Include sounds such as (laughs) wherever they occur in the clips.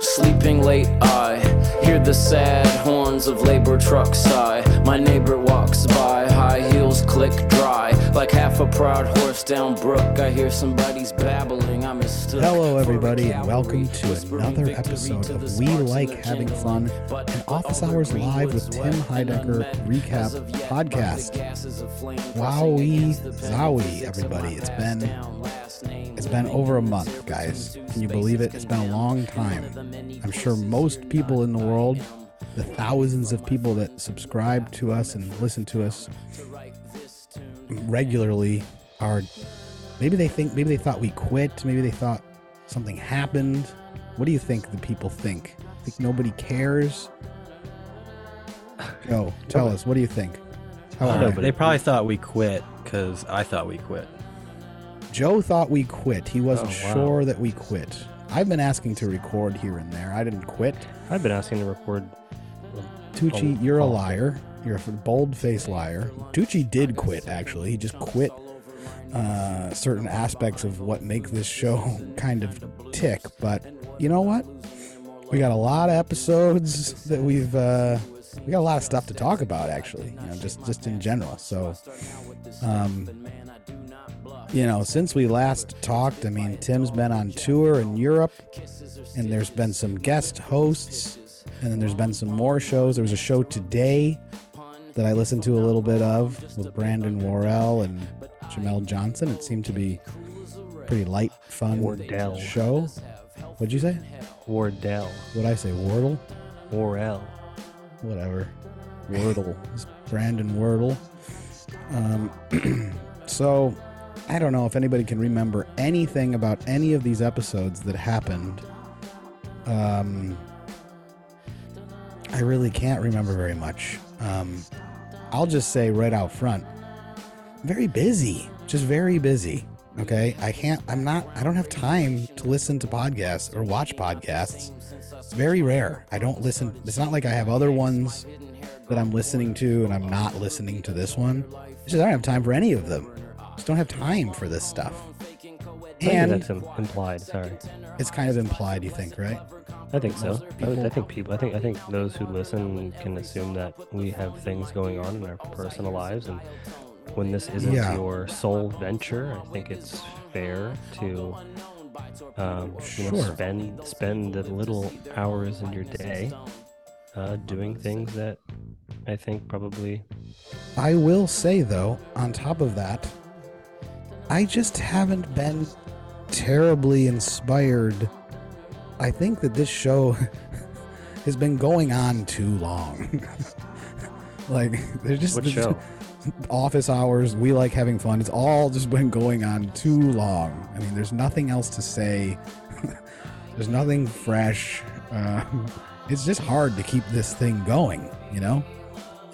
Sleeping late, I hear the sad horns of labor trucks sigh. My neighbor walks by, high heels click dry. Like half a proud horse down brook, I hear somebody's babbling. I mistook. Hello, everybody, and welcome to another episode of We Like Having. Fun, an Office Hours Live with Tim Heidecker recap as of yet by the podcast. Wowie zowie, physics of my everybody. It's been down. Last name it's been over a month, guys. Can you believe it? It's been a long time. I'm sure most people in the world, the thousands of people that subscribe to us and listen to us regularly are maybe they think maybe they thought we quit, maybe they thought something happened. What do you think the people think? Think nobody cares? Go, tell us. What do you think? How Uh, they probably thought we quit because I thought we quit. Joe thought we quit. He wasn't Oh, wow. sure that we quit. I've been asking to record here and there. I didn't quit. I've been asking to record. Tucci, Oh, you're a oh. liar. You're a bold faced liar. Tucci did quit, actually. He just quit uh, certain aspects of what make this show (laughs) kind of tick. But you know what? We got a lot of episodes that we've. Uh, we got a lot of stuff to talk about, actually. You know, just just in general. So, um, you know, since we last talked, I mean, Tim's been on tour in Europe, and there's been some guest hosts, and then there's been some more shows. There was a show today that I listened to a little bit of with Brandon Worrell and Jamel Johnson. It seemed to be pretty light, fun Wardell. show. What'd you say? Wardell. What'd I say? Wardle? Worrell. Whatever. Wordle. (laughs) Brandon Wordle. Um, (clears throat) so I don't know if anybody can remember anything about any of these episodes that happened. Um, I really can't remember very much. Um, I'll just say right out front, very busy, just very busy. Okay, I can't. I'm not. I don't have time to listen to podcasts or watch podcasts. It's very rare. I don't listen. It's not like I have other ones that I'm listening to and I'm not listening to this one. It's just I don't have time for any of them. Just don't have time for this stuff. And that's im- implied. Sorry. it's kind of implied, you think, right? I think so. I, would, I think people. I think. I think those who listen can assume that we have things going on in our personal lives, and when this isn't Yeah. your sole venture, I think it's fair to um, you know, spend spend the little hours in your day uh, doing things that I think probably I will say though, on top of that, I just haven't been terribly inspired. I think that this show (laughs) has been going on too long. (laughs) like there's just (laughs) office hours. We like having fun. It's all just been going on too long. I mean, there's nothing else to say. there's nothing fresh. Um, it's just hard to keep this thing going, you know.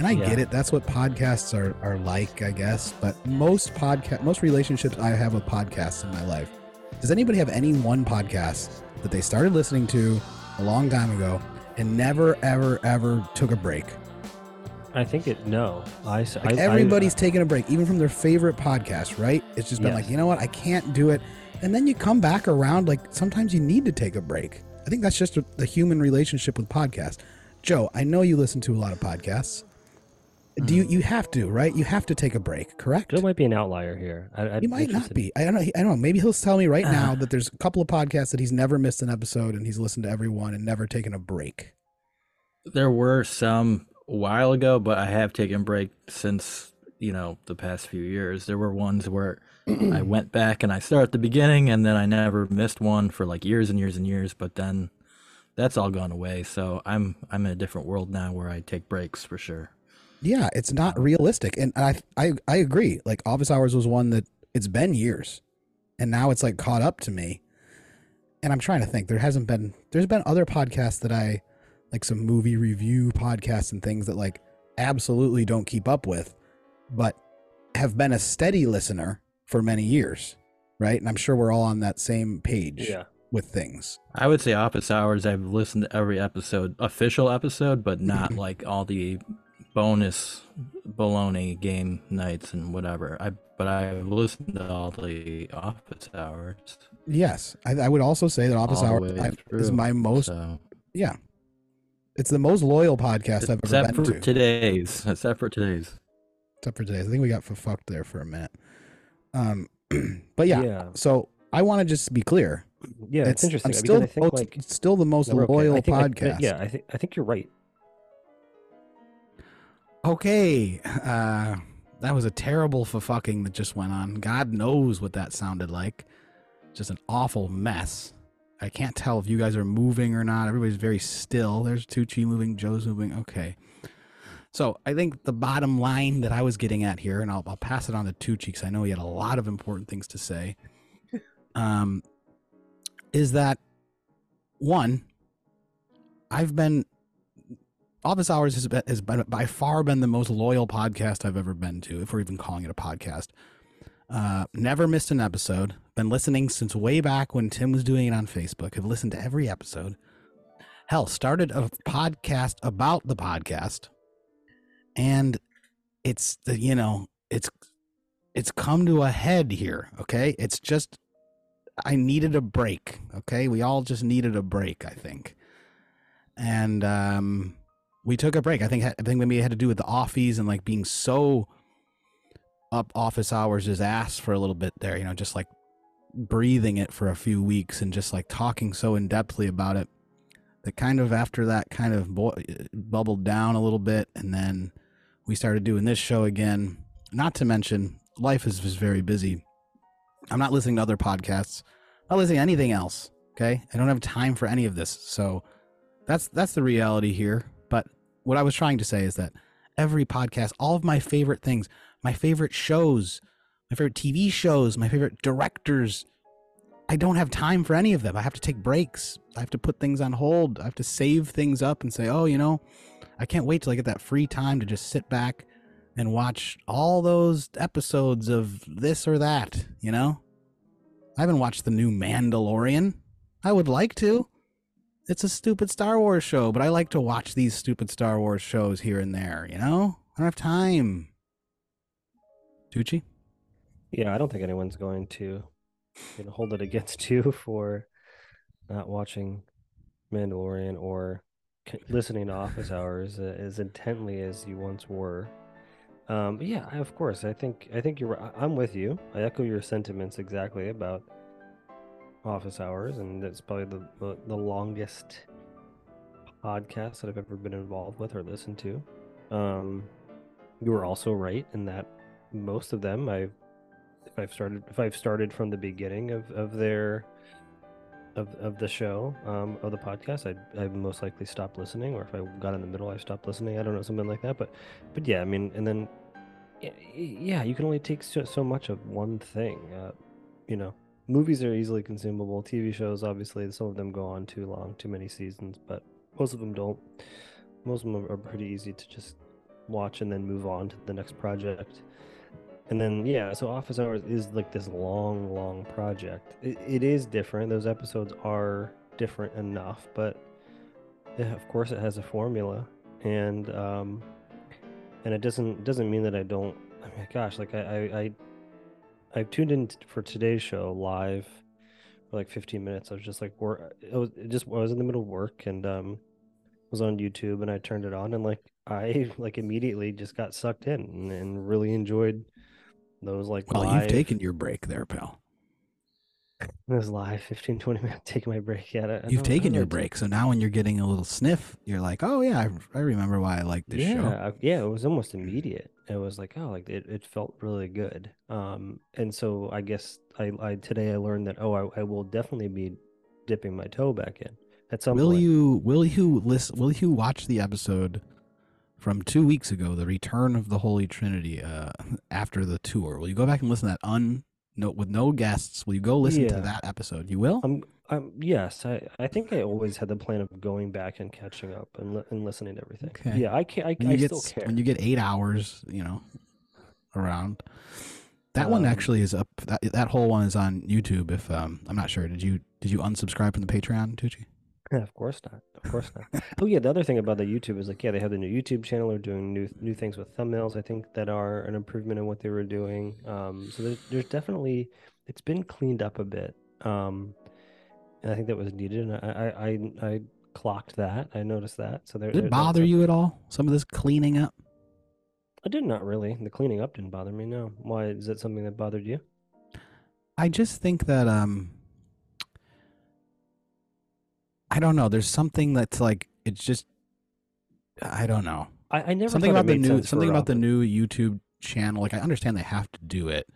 And I Yeah. get it. That's what podcasts are, are like, I guess. But most podcast, most relationships I have with podcasts in my life. Does anybody have any one podcast that they started listening to a long time ago and never, ever, ever took a break? I think it. No, I. Like I- I- everybody's taking a break, even from their favorite podcast, right? It's just been Yes. like, you know what, I can't do it. And then you come back around, like sometimes you need to take a break. I think that's just a, the human relationship with podcasts. Joe, I know you listen to a lot of podcasts. Do you mm. you have to, right? You have to take a break, correct? Joe might be an outlier here. I, He might not be. I don't know. I don't know. Maybe he'll tell me right now (sighs) that there's a couple of podcasts that he's never missed an episode and he's listened to everyone and never taken a break. There were some a while ago, but I have taken break since you know the past few years. There were ones where I (clears throat) went back and I started at the beginning, and then I never missed one for like years and years and years. But then that's all gone away. So I'm I'm in a different world now where I take breaks for sure. Yeah, it's not realistic, and I I I agree. Like Office Hours was one that it's been years, and now it's like caught up to me. And I'm trying to think. There hasn't been. There's been other podcasts that I like, some movie review podcasts and things that like absolutely don't keep up with, but have been a steady listener for many years, right? And I'm sure we're all on that same page Yeah. with things. I would say Office Hours. I've listened to every episode, official episode, but not (clears throat) like all the bonus baloney game nights and whatever. I but I've listened to all the office hours. Yes, I, I would also say that Office all the Hour is my most. so- Yeah, it's the most loyal podcast I've ever been for to. today's. Except for today's. except for today's. I think we got for fucked there for a minute. Um, (clears throat) but yeah, yeah, so I want to just be clear. yeah. It's, interesting I'm still I the think most, like still the most we're okay. loyal I think, I- podcast. yeah, I think I think you're right. Okay. Uh, that was a terrible for fucking that just went on. God knows what that sounded like. Just an awful mess. I can't tell if you guys are moving or not. Everybody's very still. There's Tucci moving, Joe's moving. Okay. So I think the bottom line that I was getting at here, and I'll, I'll pass it on to Tucci because I know he had a lot of important things to say, (laughs) um, is that one, I've been Office Hours has, been, has been, by far been the most loyal podcast I've ever been to, if we're even calling it a podcast. Uh, never missed an episode. Been listening since way back when Tim was doing it on Facebook. Have listened to every episode. Hell, started a podcast about the podcast, and it's the you know it's it's come to a head here. Okay, it's just I needed a break. Okay, we all just needed a break. I think, and um we took a break. I think I think maybe it had to do with the offies and like being so up office hours his ass for a little bit there, you know, just like breathing it for a few weeks and just like talking so in depthly about it that kind of after that kind of bo- uh, bubbled down a little bit and then we started doing this show again. Not to mention life is just very busy. I'm not listening to other podcasts. not listening to anything else. Okay? I don't have time for any of this. So that's that's the reality here. What I was trying to say is that every podcast, all of my favorite things, my favorite shows, my favorite TV shows, my favorite directors, I don't have time for any of them. I have to take breaks. I have to put things on hold. I have to save things up and say, oh, you know, I can't wait till I get that free time to just sit back and watch all those episodes of this or that, you know? I haven't watched the new Mandalorian. I would like to. It's a stupid Star Wars show, but I like to watch these stupid Star Wars shows here and there, you know? I don't have time. Tucci? Yeah, I don't think anyone's going to you know, hold it against (laughs) you for not watching Mandalorian or listening to Office Hours as intently as you once were. Um, yeah, of course, I think I think you're. I'm with you. I echo your sentiments exactly about Office Hours, and it's probably the the, the longest podcast that I've ever been involved with or listened to. Um, you were also right in that most of them I've if I've started if I've started from the beginning of, of their of, of the show um, of the podcast I'd, I'd most likely stop listening or if I got in the middle I stopped listening I don't know something like that but but yeah I mean and then yeah you can only take so, so much of one thing uh, you know movies are easily consumable. TV shows obviously some of them go on too long too many seasons but most of them don't. Most of them are pretty easy to just watch and then move on to the next project. And then yeah so office hours is like this long long project. It, it is different. Those episodes are different enough but yeah, of course it has a formula. And um and it doesn't doesn't mean that i don't i mean gosh like i i, I I've tuned in for today's show live for like 15 minutes. I was just like, work. It was it just I was in the middle of work and um was on YouTube and I turned it on and like I (laughs) like immediately just got sucked in and, and really enjoyed those like Well, live you've taken your break there, pal. It was live 15 20 minutes (laughs) taking my break yeah I- I You've taken I your break. So now when you're getting a little sniff, you're like, oh, yeah, I, I remember why I like this yeah show. I- yeah it was almost immediate it was like oh like it, it felt really good um and so i guess i i today i learned that oh i, I will definitely be dipping my toe back in at some Will point you will you listen will you watch the episode from two weeks ago, the return of the Holy Trinity, uh, (laughs) after the tour? Will you go back and listen to that un no with no guests? Will you go listen to that episode? You will? um um yes i i think i always had the plan of going back and catching up and, li- and listening to everything Okay. yeah i can i, when I get still care when you get eight hours, you know, around. That one Um, actually is up. That that whole one is on YouTube. If um, I'm not sure, did you did you unsubscribe from the Patreon, Tucci? (laughs) of course not. Of course not. oh yeah, the other thing about the YouTube is like, yeah, they have the new YouTube channel. They're doing new new things with thumbnails. I think that are an improvement in what they were doing. Um, so there's, there's definitely it's been cleaned up a bit. Um, and I think that was needed. And I I I, I clocked that. I noticed that. So there. Did it bother you at all? Some of this cleaning up? I did not really. The cleaning up didn't bother me. No. Why is that something that bothered you? I just think that um I don't know. There's something that's like it's just I don't know. I, I never something about the new something about the new YouTube channel. Like I understand they have to do it.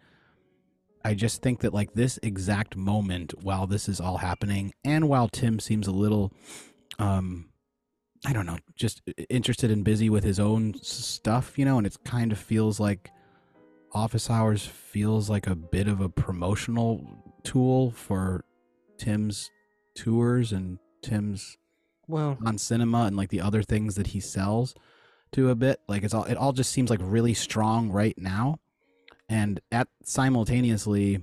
I just think that like this exact moment while this is all happening and while Tim seems a little um I don't know, just interested and busy with his own stuff, you know, and it kind of feels like office hours feels like a bit of a promotional tool for Tim's tours and Tim's Well, on cinema and like the other things that he sells to a bit. Like it's all it all just seems like really strong right now and at simultaneously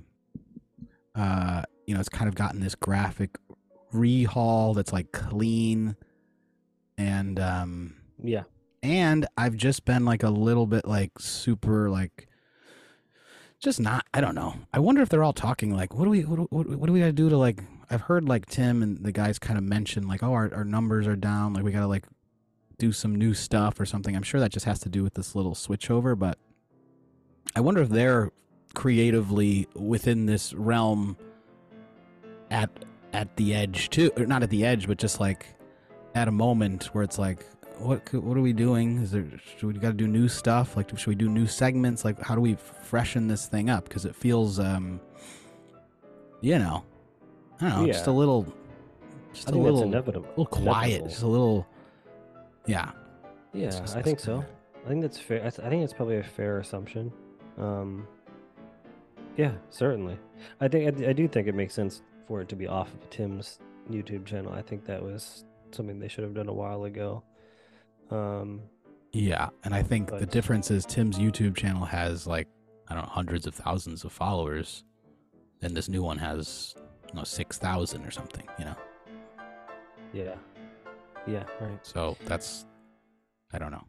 uh you know it's kind of gotten this graphic rehaul that's like clean and um yeah. and I've just been like a little bit like super like just not I don't know. I wonder if they're all talking like what do we what, do- what, what do we got to do to like I've heard like Tim and the guys kind of mention like oh our our numbers are down like we got to like do some new stuff or something. I'm sure that just has to do with this little switchover but I wonder if they're creatively within this realm at at the edge too or not at the edge but just like at a moment where it's like what what are we doing is there should we got to do new stuff like should we do new segments like how do we freshen this thing up because it feels um you know i don't know just a little just I a little that's inevitable. little quiet inevitable. just a little yeah Yeah, just- I think so. I think that's fair. I, th- I think it's probably a fair assumption. Um, yeah, certainly. I think I do think it makes sense for it to be off of Tim's YouTube channel. I think that was something they should have done a while ago. Um, yeah and i think the difference is tim's youtube channel has like i don't know hundreds of thousands of followers and this new one has you know 6000 or something you know yeah, yeah, right. so that's i don't know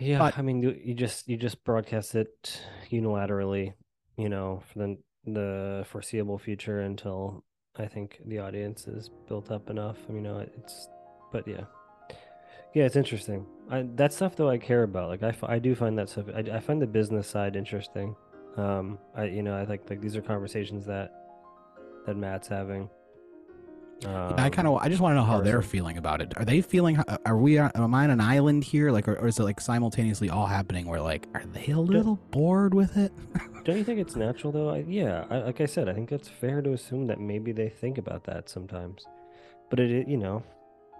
Yeah, But- I mean, you, you just you just broadcast it unilaterally, you know, for the the foreseeable future until I think the audience is built up enough. I mean, you know, it's, but yeah, yeah, it's interesting. I that stuff though I care about. Like I, I do find that stuff. I, I find the business side interesting. Um, I you know I think like these are conversations that that Matt's having. Um, I kind of, I just want to know how they're feeling about it. Are they feeling? Are we? Am I on an island here? Like, or, or is it like simultaneously all happening? Where like, are they a little bored with it? (laughs) Don't you think it's natural though? I, yeah, I, like I said, I think it's fair to assume that maybe they think about that sometimes. But it, it- you know,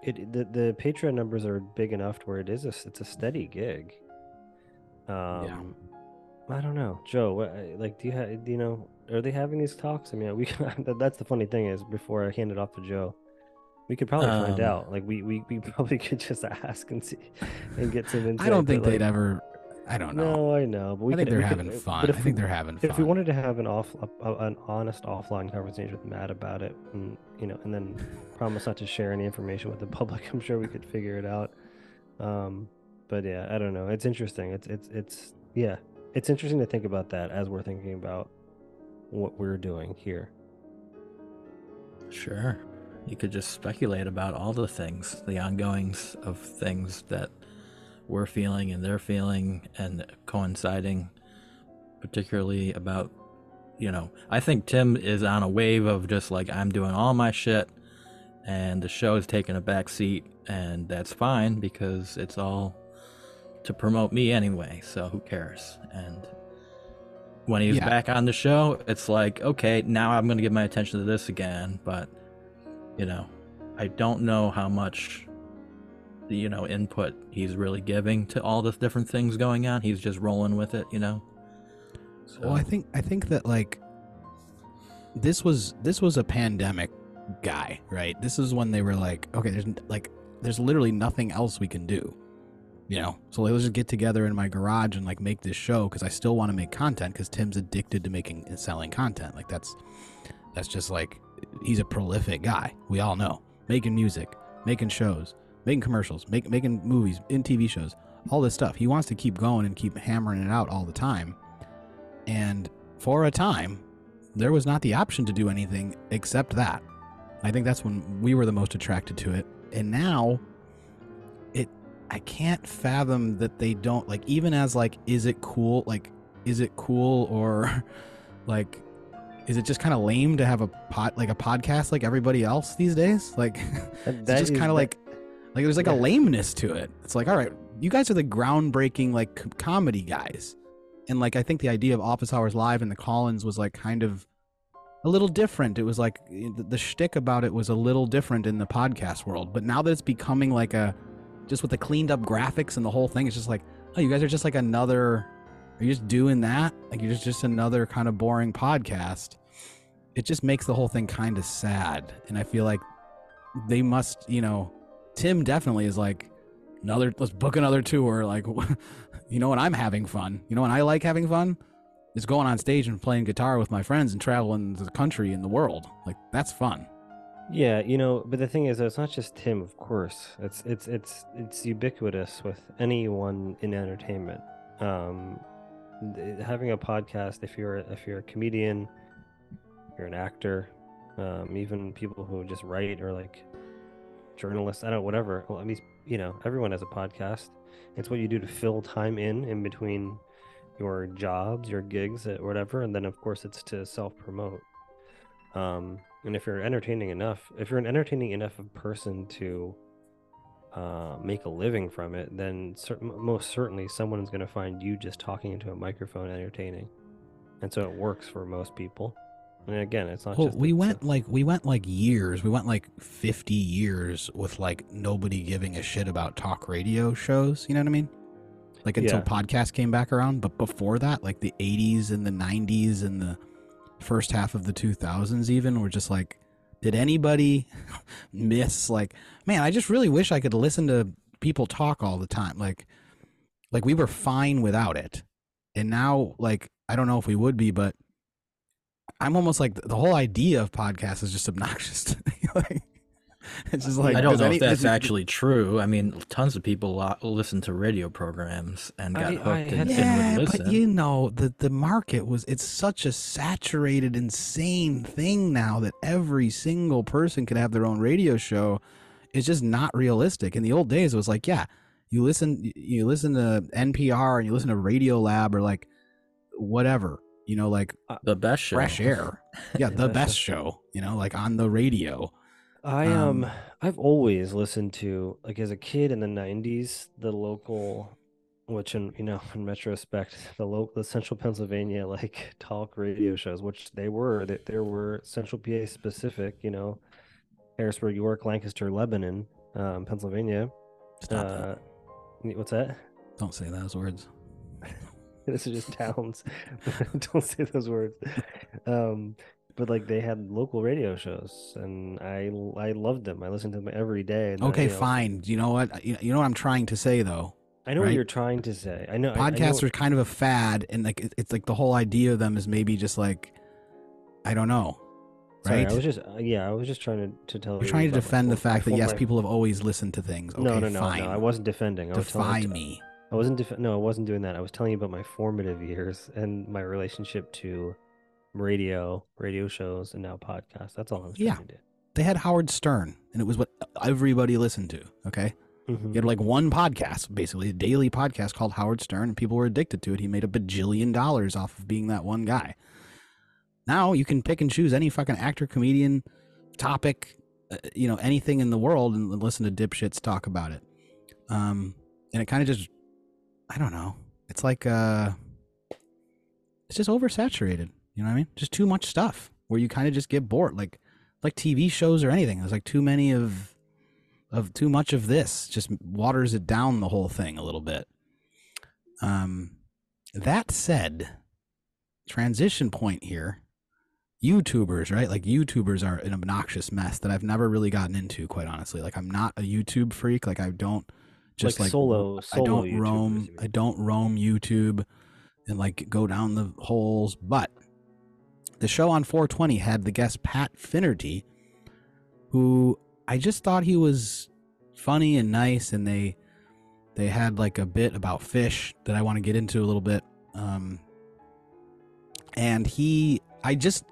it the the Patreon numbers are big enough to where it is a it's a steady gig. Um, I don't know, Joe. What, like, do you have do you know? Are they having these talks? I mean, we (laughs) that's the funny thing is before I hand it off to Joe, we could probably find Um, out. Like, we, we we (laughs) probably could just ask and see (laughs) and get some insight. I don't but, think they'd like, ever. I don't know. No, I know, but we I think could, they're we could- having uh, fun. But I think we, they're having fun. if we wanted to have an off a- an honest offline conversation with Matt about it, and you know, and then promise not to share any information with the public, I'm sure we could figure it out. Um, but yeah, I don't know. It's interesting. It's it's it's yeah, it's interesting to think about that as we're thinking about what we're doing here. Sure. You could just speculate about all the things, the ongoings of things that we're feeling and they're feeling and coinciding, particularly about, you know, I think Tim is on a wave of just like, I'm doing all my shit and the show is taking a back seat and that's fine because it's all to promote me anyway, so who cares? And when he's Yeah. back on the show, it's like, okay, now I'm going to give my attention to this again, but you know, I don't know how much you know input he's really giving to all the different things going on. He's just rolling with it, you know. So, Well, I think I think that like this was this was a pandemic guy, right? This is when they were like, okay, there's like there's literally nothing else we can do. You know, so let's just get together in my garage and like make this show because I still want to make content because Tim's addicted to making and selling content. Like that's that's just like he's a prolific guy. We all know making music, making shows, making commercials, make, making movies, in TV shows, all this stuff. He wants to keep going and keep hammering it out all the time. And for a time, there was not the option to do anything except that. I think that's when we were the most attracted to it. And now I can't fathom that they don't like even as like is it cool like is it cool or (laughs) like is it just kind of lame to have a pot like a podcast like everybody else these days? Like (laughs) it's that just kind of like like there's like a lameness to it. It's like all right, you guys are the groundbreaking like comedy guys. And like I think the idea of Office Hours Live and the Collins was like kind of a little different. It was like eh, the, the shtick about it was a little different in the podcast world. But now that it's becoming like a just with the cleaned up graphics and the whole thing, it's just like, oh, you guys are just like another. Are you just doing that? Like you're just just another kind of boring podcast. It just makes the whole thing kind of sad, and I feel like they must, you know, Tim definitely is like another. Let's book another tour. Like, (laughs) you know, when I'm having fun, you know, when I like having fun, is going on stage and playing guitar with my friends and traveling the country and the world. Like that's fun. Yeah, you know, but the thing is, it's not just Tim, of course. It's it's it's it's ubiquitous with anyone in entertainment. Um, having a podcast, if you're if you're a comedian, you're an actor, um, even people who just write or like journalists, I don't know, whatever. Well, I mean, you know, everyone has a podcast. It's what you do to fill time in in between your jobs, your gigs, or whatever, and then of course it's to self promote. Um, and if you're entertaining enough, if you're an entertaining enough person to uh, make a living from it, then cer- most certainly someone is going to find you just talking into a microphone entertaining, and so it works for most people. And again, it's not Well, just we went like we went like years. We went like 50 years with like nobody giving a shit about talk radio shows, you know what I mean? Like until Yeah. podcasts came back around, but before that, like the 80s and the 90s and the first half of the 2000s even were just like did anybody (laughs) miss like man, I just really wish I could listen to people talk all the time. Like like we were fine without it. And now like I don't know if we would be, but I'm almost like the whole idea of podcasts is just obnoxious to me. (laughs) like, (laughs) it's just like I don't know any- if that's does (laughs) it- actually true. I mean, tons of people lo- listen to radio programs and got I- hooked I and had- didn't Yeah, really but you know the the market was it's such a saturated, insane thing now that every single person could have their own radio show. It's just not realistic. In the old days, it was like, yeah, you listen you listen to NPR and you listen to Radio Lab or like whatever, you know, like the best show. fresh air. (laughs) Yeah, the best show, you know, like on the radio. I um, Um, I've always listened to like as a kid in the '90s the local, which in you know (laughs) in retrospect the local the Central Pennsylvania like talk radio shows, which they were that there were Central PA specific, you know, Harrisburg, York, Lancaster, Lebanon, um, Pennsylvania. Stop Uh, that. what's that? Don't say those words. (laughs) this is just towns. (laughs) Don't say those words. Um, but like they had local radio shows, and I I loved them. I listened to them every day. and, Okay, you know, fine. You know what? You know what I'm trying to say though. I know what you're trying to say. I know I- I know- Podcasts are kind of a fad, and like it's like the whole idea of them is maybe just like, I don't know, Sorry, right? I was just uh, yeah, I was just trying to to tell We're you. trying to about my defend the fact that yes, my- people have always listened to things. Okay, no, no, no, fine. no. I wasn't defending. I was telling, Defy me. I wasn't def- no, I wasn't doing that. I was telling you about my formative years and my relationship to radio, radio shows, and now podcasts. That's all I was trying Yeah. to do. They had Howard Stern, and it was what everybody listened to. Okay, Mhm. he had like one podcast, basically a daily podcast called Howard Stern, and people were addicted to it. He made a bajillion dollars off of being that one guy. Now you can pick and choose any fucking actor, comedian, topic, uh, you know, anything in the world, and listen to dipshits talk about it. Um, and it kind of just, I don't know. It's like, uh, it's just oversaturated. You know what I mean? Just too much stuff where you kind of just get bored. Like, like TV shows or anything. There's like too many of, of too much of this. Just waters it down the whole thing a little bit. Um, that said, transition point here. YouTubers, right? Like YouTubers are an obnoxious mess that I've never really gotten into, quite honestly. Like I'm not a YouTube freak. Like I don't just Like like, solo- I don't YouTubers, roam. I don't roam YouTube and like go down the holes. But the show on 420 had the guest Pat Finnerty, who I just thought he was funny and nice, and they they had like a bit about Phish that I want to get into a little bit. Um, and he, I just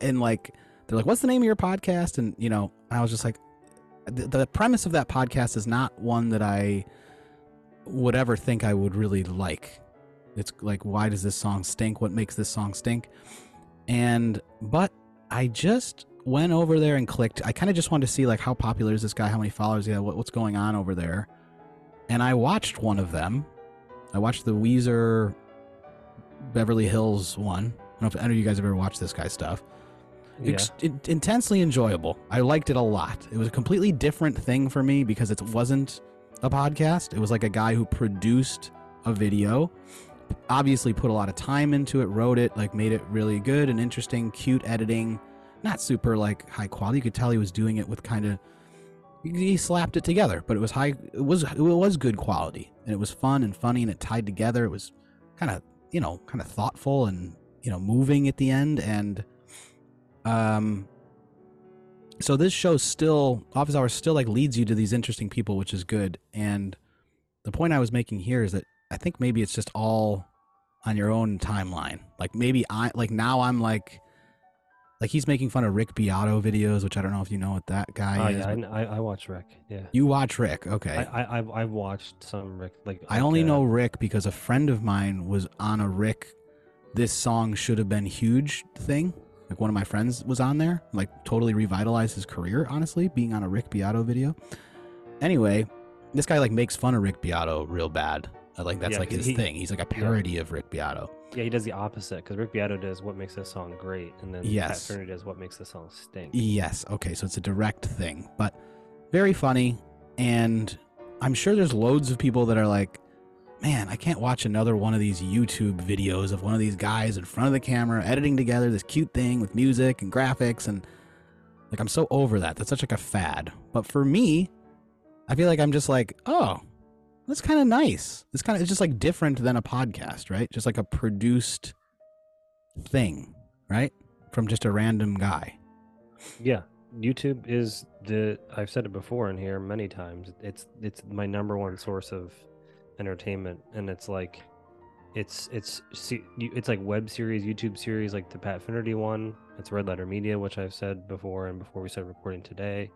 and like they're like, "What's the name of your podcast?" And you know, I was just like, the, the premise of that podcast is not one that I would ever think I would really like. It's like, why does this song stink? What makes this song stink? And but I just went over there and clicked. I kind of just wanted to see like how popular is this guy, how many followers he had, what, what's going on over there. And I watched one of them. I watched the Weezer Beverly Hills one. I don't know if any of you guys have ever watched this guy's stuff. Yeah. Ex- in- intensely enjoyable. I liked it a lot. It was a completely different thing for me because it wasn't a podcast. It was like a guy who produced a video, obviously put a lot of time into it, wrote it, like made it really good and interesting, cute editing, not super like high quality. You could tell he was doing it with kind of he slapped it together, but it was high. It was it was good quality, and it was fun and funny, and it tied together. It was kind of you know kind of thoughtful and you know moving at the end, and um. So this show still office hours still like leads you to these interesting people, which is good. And the point I was making here is that I think maybe it's just all on your own timeline. Like maybe I like now I'm like like he's making fun of Rick Beato videos, which I don't know if you know what that guy Oh is. yeah, I, I, I watch Rick. Yeah. you watch Rick, okay? I, I I've, I've watched some Rick like. I like, only uh, know Rick because a friend of mine was on a Rick. This song should have been huge thing. Like one of my friends was on there, like totally revitalized his career. Honestly, being on a Rick Beato video. Anyway, this guy like makes fun of Rick Beato real bad. Like that's Yeah, like his he- thing. He's like a parody of Rick Beato. Yeah, he does the opposite because Rick Beato does what makes this song great, and then Yes. Pat Turner does what makes this song stink. Yes. Okay. So it's a direct thing, but very funny. And I'm sure there's loads of people that are like, man, I can't watch another one of these YouTube videos of one of these guys in front of the camera editing together this cute thing with music and graphics. And like, I'm so over that. That's such like a fad. But for me, I feel like I'm just like, oh, that's kind of nice. It's kind of, it's just like different than a podcast, right? Just like a produced thing, right? From just a random guy. Yeah, YouTube is the I've said it before in here many times. It's it's my number one source of entertainment, and it's like it's it's it's like web series, YouTube series, like the Pat Finnerty one. It's Red Letter Media, which I've said before, and before we started recording today.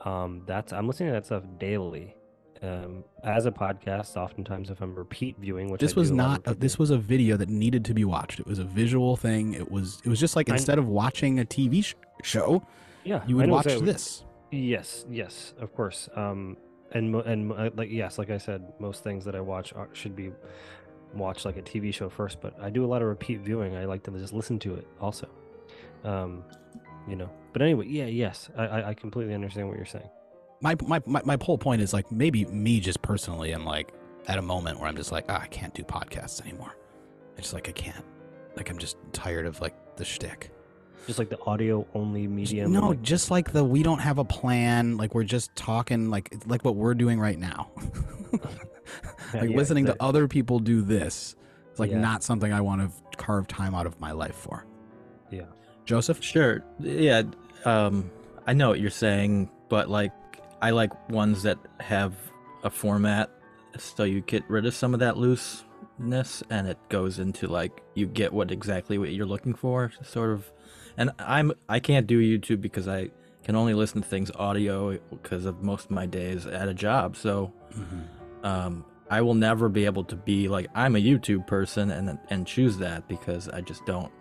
Um, that's I'm listening to that stuff daily. Um, as a podcast, oftentimes if I'm repeat viewing, which this I was do a lot of not a, this was a video that needed to be watched it was a visual thing it was it was just like I- instead of watching a tv sh- show yeah, you would watch exactly- this Yes, yes, of course. Um, and and uh, like yes, like I said, most things that I watch are, should be watched like a TV show first. But I do a lot of repeat viewing. I like to just listen to it also. Um, you know. But anyway, yeah, yes, I I, I completely understand what you're saying. My, my my my whole point is like maybe me just personally am like at a moment where i'm just like ah, i can't do podcasts anymore i just like i can't like i'm just tired of like the shtick. Just like the audio only medium. no like, just like the we don't have a plan like we're just talking like like what we're doing right now (laughs) like yeah, listening to other people do this it's like Yeah. not something i want to carve time out of my life for yeah. joseph Sure. Yeah. Um, I know what you're saying, but like, I like ones that have a format, so you get rid of some of that looseness, and it goes into like you get what exactly what you're looking for, sort of. And I'm I can't do YouTube because I can only listen to things audio because of most of my days at a job. So um, I will never be able to be like I'm a YouTube person and and choose that because I just don't.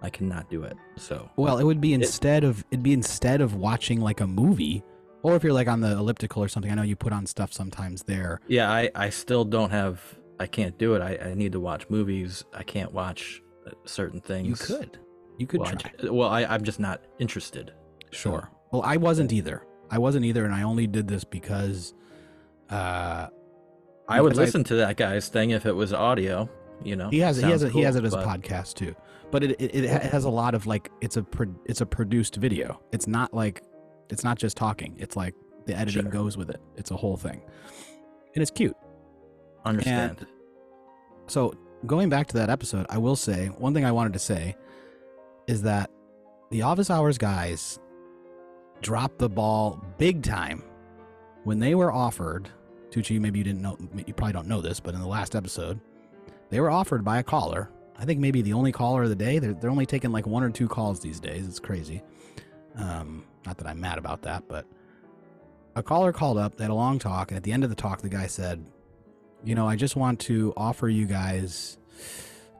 I cannot do it. So Well, it would be instead of it'd be instead of watching like a movie, or if you're like on the elliptical or something. I know you put on stuff sometimes there. yeah, I I still don't have. I can't do it. I, I need to watch movies. I can't watch uh, certain things. You could, you could well, I try. ju- well, I I'm just not interested. Sure. Well, I wasn't either. I wasn't either, and I only did this because, uh, I would Because I- listen to that guy's thing if it was audio. You know, he has he has it, he has it as a podcast too. But it, it it has a lot of like it's a pro, it's a produced video. It's not like it's not just talking. It's like the editing Sure. goes with it. It's a whole thing, and it's cute. Understand? So going back to that episode, I will say one thing I wanted to say is that the office hours guys dropped the ball big time when they were offered, Tucci, maybe you didn't know, you probably don't know this, but in the last episode, they were offered by a caller. I think maybe the only caller of the day. They're, they're only taking like one or two calls these days. It's crazy. Um, not that I'm mad about that, but a caller called up. They had a long talk, and at the end of the talk, the guy said, "You know, I just want to offer you guys.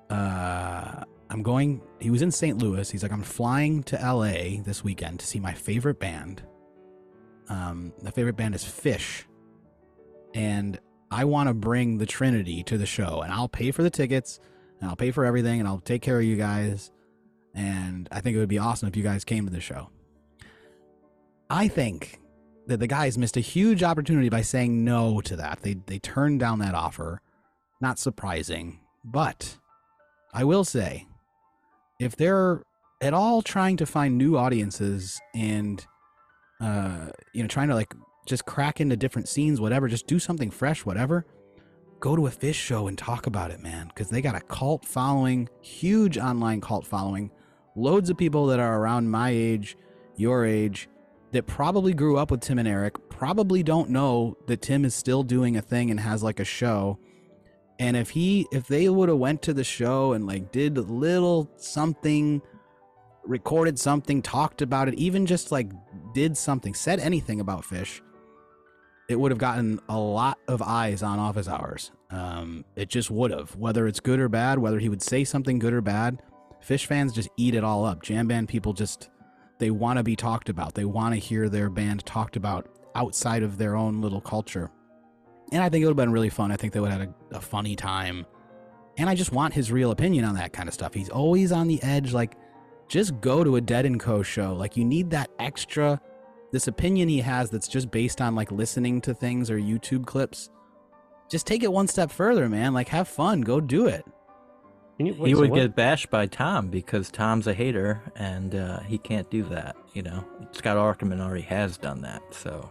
Uh, I'm going. He was in St. Louis. He's like, I'm flying to L.A. this weekend to see my favorite band. Um, the favorite band is Phish, and I want to bring the Trinity to the show, and I'll pay for the tickets, and I'll pay for everything, and I'll take care of you guys. And I think it would be awesome if you guys came to the show. I think that the guys missed a huge opportunity by saying no to that. They they turned down that offer. Not surprising, but I will say, if they're at all trying to find new audiences and uh, you know, trying to like just crack into different scenes, whatever, just do something fresh, whatever. Go to a Phish show and talk about it, man, because they got a cult following, huge online cult following, loads of people that are around my age, your age, that probably grew up with Tim and Eric, probably don't know that Tim is still doing a thing and has like a show. And if he if they would have went to the show and like did little something recorded something, talked about it, even just like did something, said anything about Phish, it would have gotten a lot of eyes on office hours. Um, it just would have, whether it's good or bad, whether he would say something good or bad. Phish fans just eat it all up. Jam band people just they want to be talked about. They want to hear their band talked about outside of their own little culture. And I think it would have been really fun. I think they would have had a, a funny time. And I just want his real opinion on that kind of stuff. He's always on the edge. Like, just go to a Dead and Co show. Like, you need that extra, this opinion he has that's just based on like listening to things or YouTube clips. Just take it one step further, man. Like, have fun. Go do it. You, wait, he so would what- get bashed by Tom because Tom's a hater and uh, he can't do that. You know, Scott Aukerman already has done that. So,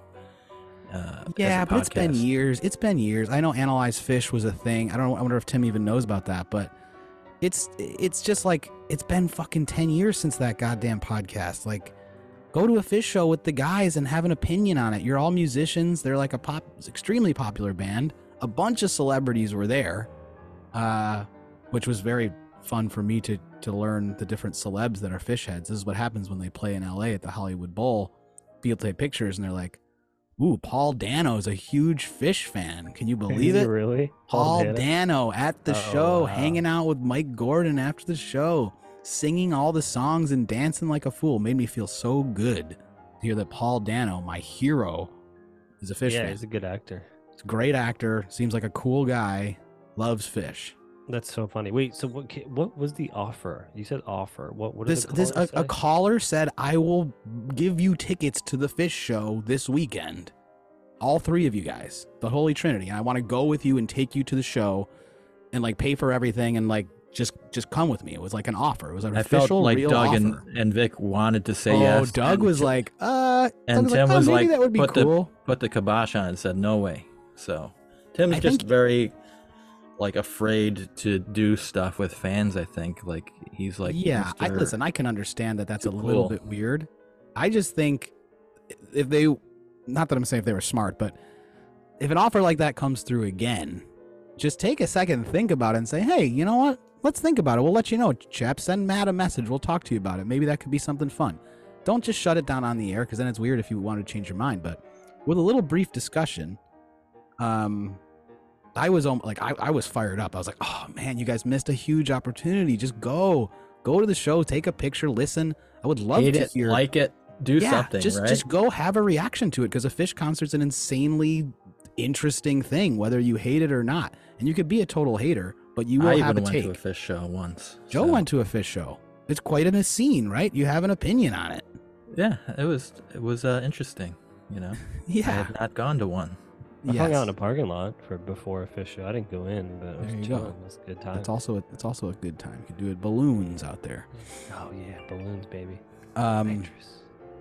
uh, Yeah, but it's been years. It's been years. I know analyze Phish was a thing. I don't. I wonder if Tim even knows about that. But it's it's just like it's been fucking ten years since that goddamn podcast. Like, go to a Phish show with the guys and have an opinion on it. You're all musicians. They're like a pop, extremely popular band. A bunch of celebrities were there, uh, which was very fun for me to to learn the different celebs that are Phish heads. This is what happens when they play in L.A. at the Hollywood Bowl. People take pictures and they're like, "Ooh, Paul Dano is a huge Phish fan. Can you (laughs) believe it? Really? Paul Dano? Dano at the Oh, show, wow. hanging out with Mike Gordon after the show, singing all the songs and dancing like a fool. Made me feel so good to hear that Paul Dano, my hero, is a Phish yeah, fan. he's a good actor. He's a great actor. Seems like a cool guy. Loves Phish. That's so funny. Wait, so what? What was the offer? You said offer. What? What This this a, a caller said, "I will give you tickets to the Phish show this weekend. All three of you guys, the Holy Trinity. I want to go with you and take you to the show, and like pay for everything and like just just come with me. It was like an offer. It was an I official felt like real Doug and, offer. and Vic wanted to say oh, yes. Oh, Doug was Tim- like, uh, and Doug Tim "Oh, was maybe like, that would be put the- cool. put the kibosh on and said no way. So Tim's I just think- very like afraid to do stuff with fans. I think like he's like yeah, I, listen, I can understand that that's a little cool. bit weird. I just think if they, not that I'm saying if they were smart, but if an offer like that comes through again, just take a second and think about it and say, hey, you know what? Let's think about it. We'll let you know, chap. Send Matt a message. We'll talk to you about it. Maybe that could be something fun. Don't just shut it down on the air because then it's weird if you want to change your mind. But with a little brief discussion, um, I was like, I, I was fired up. I was like, oh man, you guys missed a huge opportunity. Just go, go to the show, take a picture, listen. I would love hate to it, hear. like it, do yeah, something, just right? just go have a reaction to it because a Phish concert's an insanely interesting thing, whether you hate it or not. And you could be a total hater, but you will I have even a went to a Phish show once. Joe so- went to a Phish show. It's quite an scene, right? You have an opinion on it. Yeah, it was it was uh, interesting. You know, (laughs) yeah, I have not gone to one. I hung out in a parking lot for before a Phish show. I didn't go in, but it was There you chilling. go. It was a good time. That's also a, it's also a good time. You could do it balloons out there. Oh yeah, balloons, baby. Um.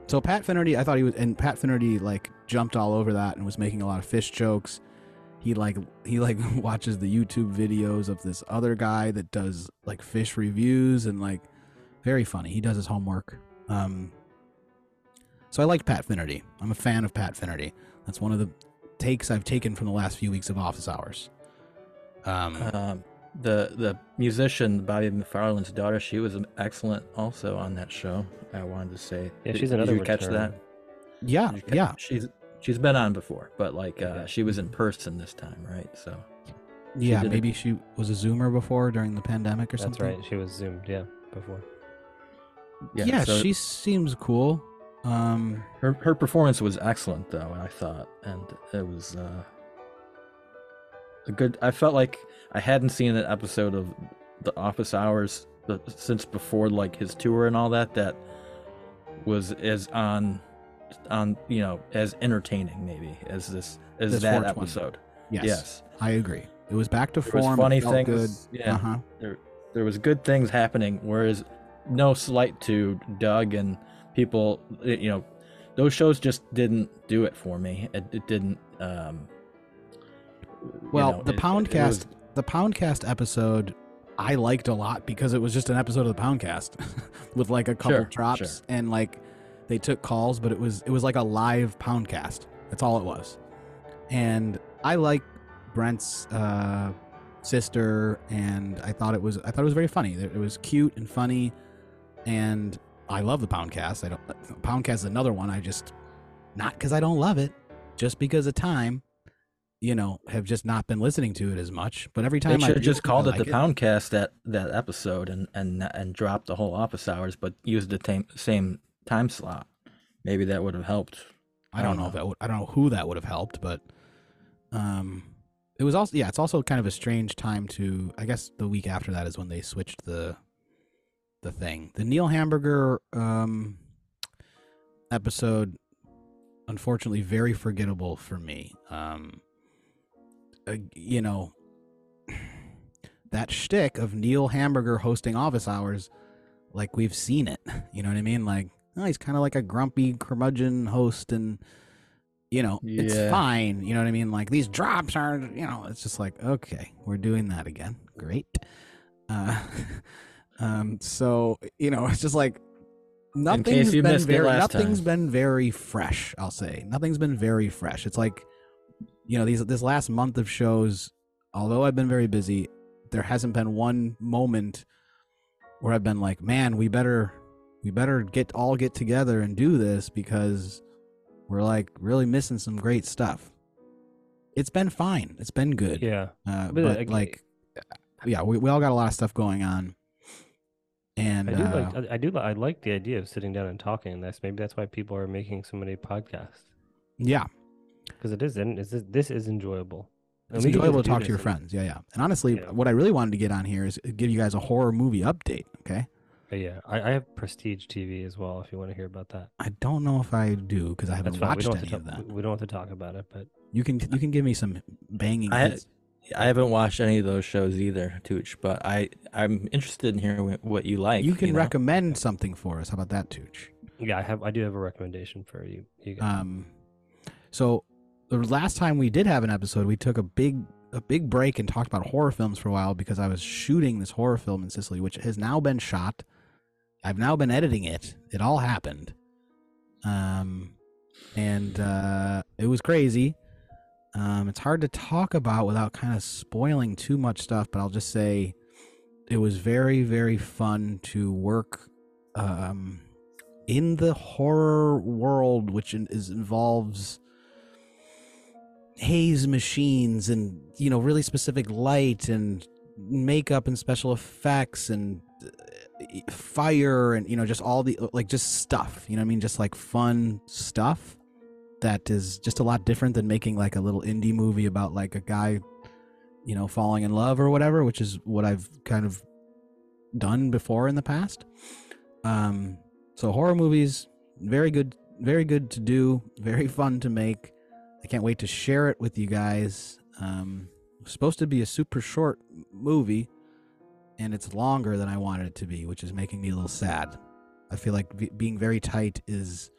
So Pat Finnerty, I thought he was, and Pat Finnerty like jumped all over that and was making a lot of Phish jokes. He like he like (laughs) watches the YouTube videos of this other guy that does like Phish reviews and like very funny. He does his homework. Um, so I like Pat Finnerty. I'm a fan of Pat Finnerty. That's one of the takes I've taken from the last few weeks of Office Hours. Um, Um, the the musician Bobby McFerrin's daughter, she was excellent also on that show. I wanted to say. Yeah, she's did another you catch return. that? yeah, Did you ca- yeah, She's she's been on before, but like uh, Okay. she was in person this time, right? So yeah. did it- Maybe she was a Zoomer before during the pandemic or That's something. That's right. She was zoomed. Yeah, before. Yeah, so she seems cool. Um, her her performance was excellent though. I thought, and it was uh, a good. I felt like I hadn't seen an episode of The Office Hours since before like his tour and all that. That was as on on you know as entertaining maybe as this as This that episode. yes, Yes. I agree. It was back to There form. funny things. good. Yeah. Uh-huh. there there was good things happening whereas no slight to doug and people eh, you know those shows just didn't do it for me it, it didn't um you Well, know, the it- it Poundcast, was- the Poundcast episode, I liked a lot because it was just an episode of the Poundcast (laughs) with like a couple Sure, drops sure. and like they took calls, but it was it was like a live Poundcast. That's all it was. And I like Brent's uh, sister, and I thought it was I thought it was very funny. It was cute and funny, and I love the Poundcast. I don't Poundcast is another one. I just not because I don't love it, just because of time you know, have just not been listening to it as much. But every time I should just called I it like the Poundcast that that episode and and and dropped the whole office hours, but used the same same time slot. Maybe that would have helped. I don't know if that would, I don't know who that would have helped, but um, it was also yeah, it's also kind of a strange time to. I guess the week after that is when they switched the the thing. The Neil Hamburger um episode, unfortunately, very forgettable for me. Um, uh, you know, (sighs) that shtick of Neil Hamburger hosting office hours, like we've seen it. (laughs) You know what I mean? Like, oh, he's kind of like a grumpy curmudgeon host, and you know, it's fine. You know what I mean? Like these drops are, you know, it's just like okay, we're doing that again. Great. Uh, (laughs) um, so you know, (laughs) it's just like nothing's been very nothing's time. been very fresh. I'll say nothing's been very fresh. It's like you know these this last month of shows. Although I've been very busy, there hasn't been one moment where I've been like, man, we better we better get all get together and do this because we're like really missing some great stuff. It's been fine. It's been good. Yeah. Uh, But, but like, like, yeah, we, we all got a lot of stuff going on. And I do uh, like I, do I like the idea of sitting down and talking. And that's maybe that's why people are making so many podcasts yeah, because it is and is this, is enjoyable. And it's enjoyable to talk to your friends. Yeah, yeah. And honestly, Yeah. what I really wanted to get on here is give you guys a horror movie update. Okay. Uh, Yeah, I, I have Prestige TV as well. If you want to hear about that, I don't know if I do because I haven't that's watched any of that. we don't have to talk about it, but You can you can give me some banging. I- hits. I haven't watched any of those shows either, Tooch, but I I'm interested in hearing what you like. you can know? recommend something for us. How about that, Tooch? yeah, I have I do have a recommendation for you. You guys. Um, so the last time we did have an episode, we took a big a big break and talked about horror films for a while because I was shooting this horror film in Sicily, which has now been shot. I've now been editing it. It all happened. Um, and uh, it was crazy. Um, it's hard to talk about without kind of spoiling too much stuff, but I'll just say it was very, very fun to work um, in the horror world, which is involves haze machines and you know really specific light and makeup and special effects and uh, fire and you know just all the like just stuff you know what i mean? Just like fun stuff that is just a lot different than making like a little indie movie about like a guy you know falling in love or whatever which is what i've kind of done before in the past. Um so horror movies very good very good to do very (laughs) fun to make. I can't wait to share it with you guys. Um supposed to be a super short movie and it's longer than i wanted it to be which is making me a little sad. I feel like v- being very tight is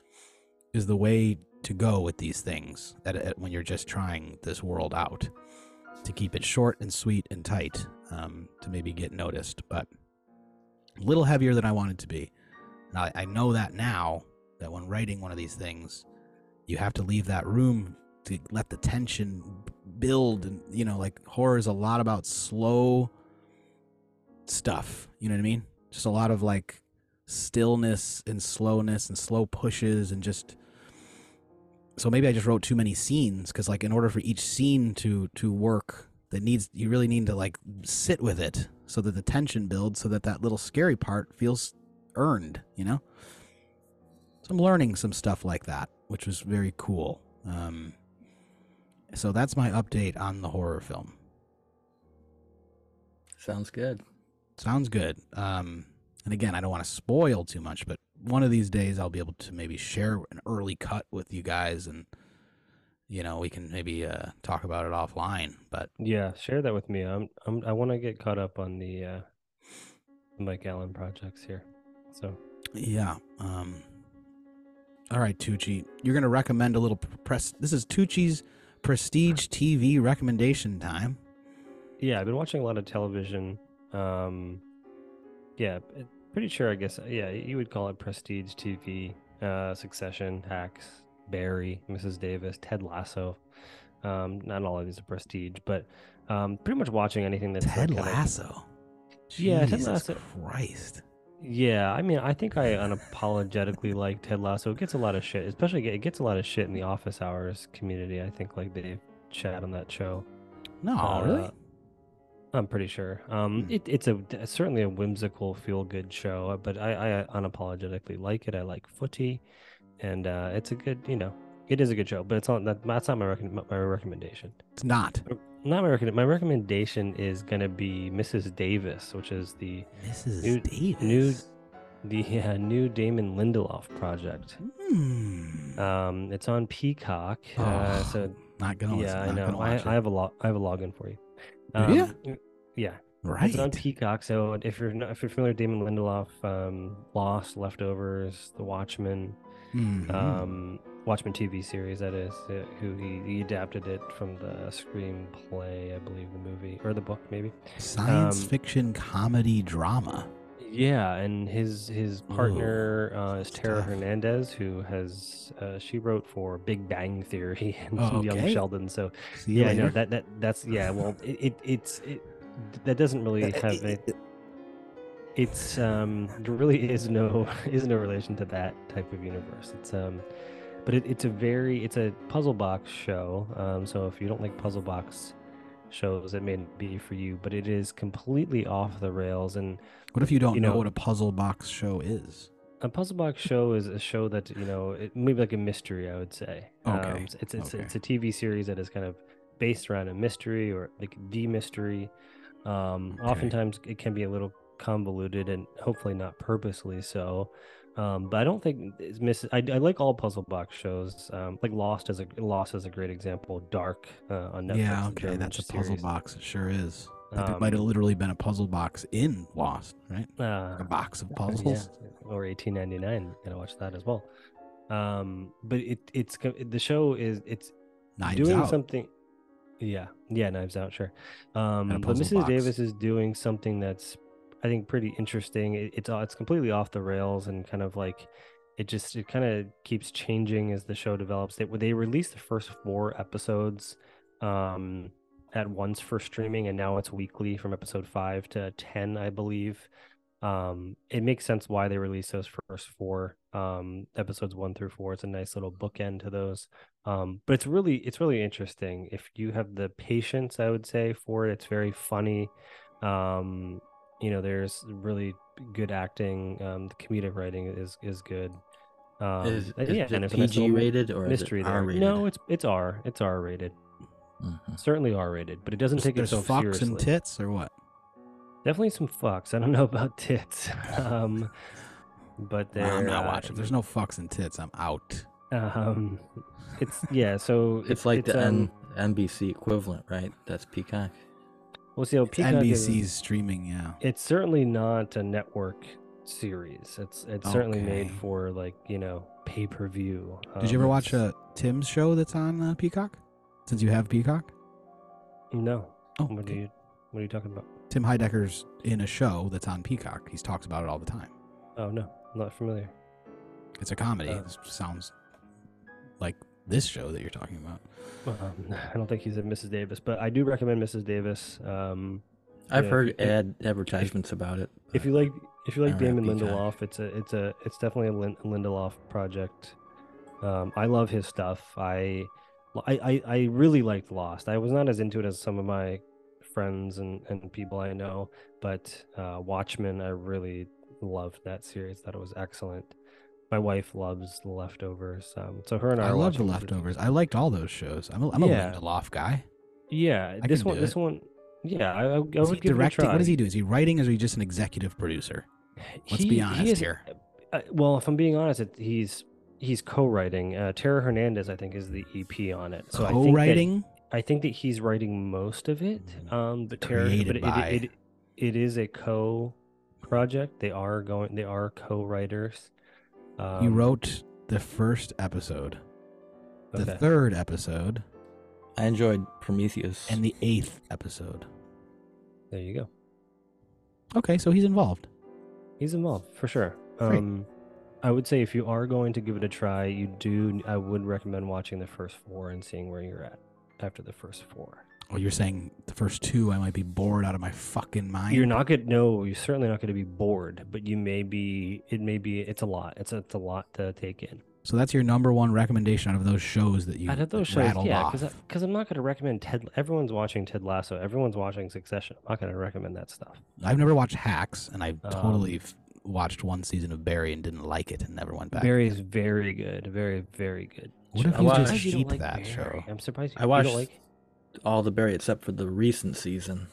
is the way to go with these things at, at, when you're just trying this world out to keep it short and sweet and tight um, to maybe get noticed but a little heavier than i wanted to be. Now, I know that now that when writing one of these things you have to leave that room to let the tension build and you know like horror is a lot about slow stuff you know what i mean? Just a lot of like stillness and slowness and slow pushes and just so maybe i just wrote too many scenes because like in order for each scene to to work that needs you really need to like sit with it so that the tension builds so that that little scary part feels earned you know? So i'm learning some stuff like that which was very cool. Um so that's my update on the horror film. Sounds good. sounds good. Um and again i don't want to spoil too much but one of these days i'll be able to maybe share an early cut with you guys and you know we can maybe uh talk about it offline but Yeah, share that with me. I'm, I'm I want to get caught up on the uh, Mike Allen projects here. So Yeah. Um. All right, Tucci, you're gonna recommend a little press. This is Tucci's prestige TV recommendation time. yeah, I've been watching a lot of television. Um, yeah, it- pretty sure. I guess yeah, you would call it prestige TV. Uh, Succession, Hacks, Barry, Mrs. Davis, Ted Lasso. Um, not all of these are prestige, but um, pretty much watching anything that's Ted like Lasso. Yeah, Ted Lasso. Christ. Yeah, I mean, I think I unapologetically (laughs) like Ted Lasso. It gets a lot of shit, especially it gets a lot of shit in the office hours community. I think like they chat on that show. No, Uh, really. I'm pretty sure. Um, Hmm. it, it's a certainly a whimsical, feel good show, uh, but I, I unapologetically like it. I like footy, and uh, it's a good, you know, it is a good show. But it's not that, that's not my recom- my recommendation. It's not. Not my recommend. My recommendation is gonna be Mrs. Davis, which is the Mrs. New- Davis. new- (laughs) the uh, new Damon Lindelof project. Hmm. Um, it's on Peacock. Uh, Oh, so not gonna. yeah, I not know. I, I have a log. I have a login for you. Um, Yeah, right. it's on Peacock. So if you're not, if you're familiar with Damon Lindelof, um, Lost, Leftovers, The Watchmen, Mhm. um, Watchmen TV series that is, uh, who he, he adapted it from the screenplay, I believe, the movie or the book maybe. Science um, fiction comedy drama. Yeah, and his his partner uh, is Tara tough. Hernandez, who has uh, she wrote for Big Bang Theory (laughs) and Oh, Young okay. Sheldon. So See you yeah, no, that that that's yeah. Well, it, it it's it, that doesn't really Uh, have a, it's um there really is no (laughs) is no relation to that type of universe. It's um, but it, it's a very it's a puzzle box show. Um, so if you don't like puzzle box shows, it may not be for you. But it is completely off the rails and What if you don't you know, know- what a puzzle box show is? A puzzle box show is a show that you know, it, maybe like a mystery. I would say. Okay, Um, it's it's okay. it's a TV series that is kind of based around a mystery or like the mystery. Um, Okay. Oftentimes it can be a little convoluted and hopefully not purposely so. Um, but I don't think it's miss. I, I like all puzzle box shows. Um, like Lost is a Lost is a great example. Dark uh, on Netflix. yeah, okay, that's a puzzle box. It sure is. Like, it might have Um, literally been a puzzle box in Lost, right? Uh, A box of (laughs) Yeah, puzzles. or eighteen ninety nine. Gotta watch that as well. Um, but it it's the show is it's Knives doing Out. something. Yeah, yeah, Knives Out, sure. Um, but Mrs. box. Davis is doing something that's I think pretty interesting. It, it's it's completely off the rails and kind of like it just it kind of keeps changing as the show develops. They they released the first four episodes um at once for streaming and now it's weekly from episode 5 to 10 I believe. Um it makes sense why they released those first four um episodes 1 through 4. It's a nice little bookend to those. Um but it's really it's really interesting if you have the patience I would say for it. It's very funny. Um you know there's really good acting um the comedic writing is is good. Um is, is yeah, it and it's nice PG rated or mystery is it. R rated? No, it's it's R. It's R rated. Mhm. Certainly R rated, but it doesn't There's, take there's itself fucks seriously. and tits or what? Definitely some fucks. I don't know about tits. (laughs) um, but No, they're I'm not uh, watching. There's no fucks and tits. I'm out. Um, it's yeah. So (laughs) It's like the um, N- NBC equivalent, right? That's Peacock. We'll see how Peacock is- NBC's streaming. Yeah. It's certainly not a network series. It's it's certainly made for like you know pay per view. Did you ever watch a Tim's show that's on uh, Peacock? Since you have Peacock. No. Oh, What okay. are you What are you talking about? Tim Heidecker's in a show that's on Peacock. He talks about it all the time. Oh no, I'm not familiar. It's a comedy. Oh. It sounds like this show that you're talking about. Um, (laughs) I don't think he's in Mrs. Davis, but I do recommend Mrs. Davis. Um, I've Yeah, heard if- if- ad advertisements about it. if you like, if you like Damon BK. Lindelof, it's a, it's a, it's definitely a Lin- Lindelof project. Um, I love his stuff. I, I, I, I really liked Lost. I was not as into it as some of my friends and, and people I know, but uh, Watchmen, I really loved that series. Thought it was excellent. My wife loves The Leftovers, um, so her and I, I love the leftovers. I liked all those shows. I'm a, I'm a Yeah. Lindelof guy. Yeah, I this one, this it. one, yeah, I, I, he would give it a try. What does he do? Is he writing or is he just an executive producer? Let's He- be he honest is- here. Uh, well, if I'm being honest, it, he's he's co-writing. Uh, Tara Hernandez, I think, is the EP on it. So I think that- Co-writing. I think that he's writing most of it. Um, but Tara, Created but it, by. it, it, it is a co project. They are going. They are co-writers. Um, you wrote the first episode, the okay. third episode, I enjoyed Prometheus. and the eighth episode. There you go. Okay, so he's involved. He's involved for sure. Um, I would say if you are going to give it a try, you do. I would recommend watching the first four and seeing where you're at after the first four. Oh, you're saying the first two, I might be bored out of my fucking mind. You're not gonna no, you're certainly not gonna be bored, but you may be. It may be. It's a lot. It's a, it's a lot to take in. So that's your number one recommendation out of those shows that you Out of those shows, yeah, because because I'm not gonna recommend Ted. Everyone's watching Ted Lasso. Everyone's watching Succession. I'm not gonna recommend that stuff. I've never watched Hacks, and I Um, totally f- watched one season of Barry and didn't like it and never went back. Barry is very good. Very very good. What show. if you surprised just you like that Barry. show? I'm surprised you, I you don't like. All the Barry except for the recent season,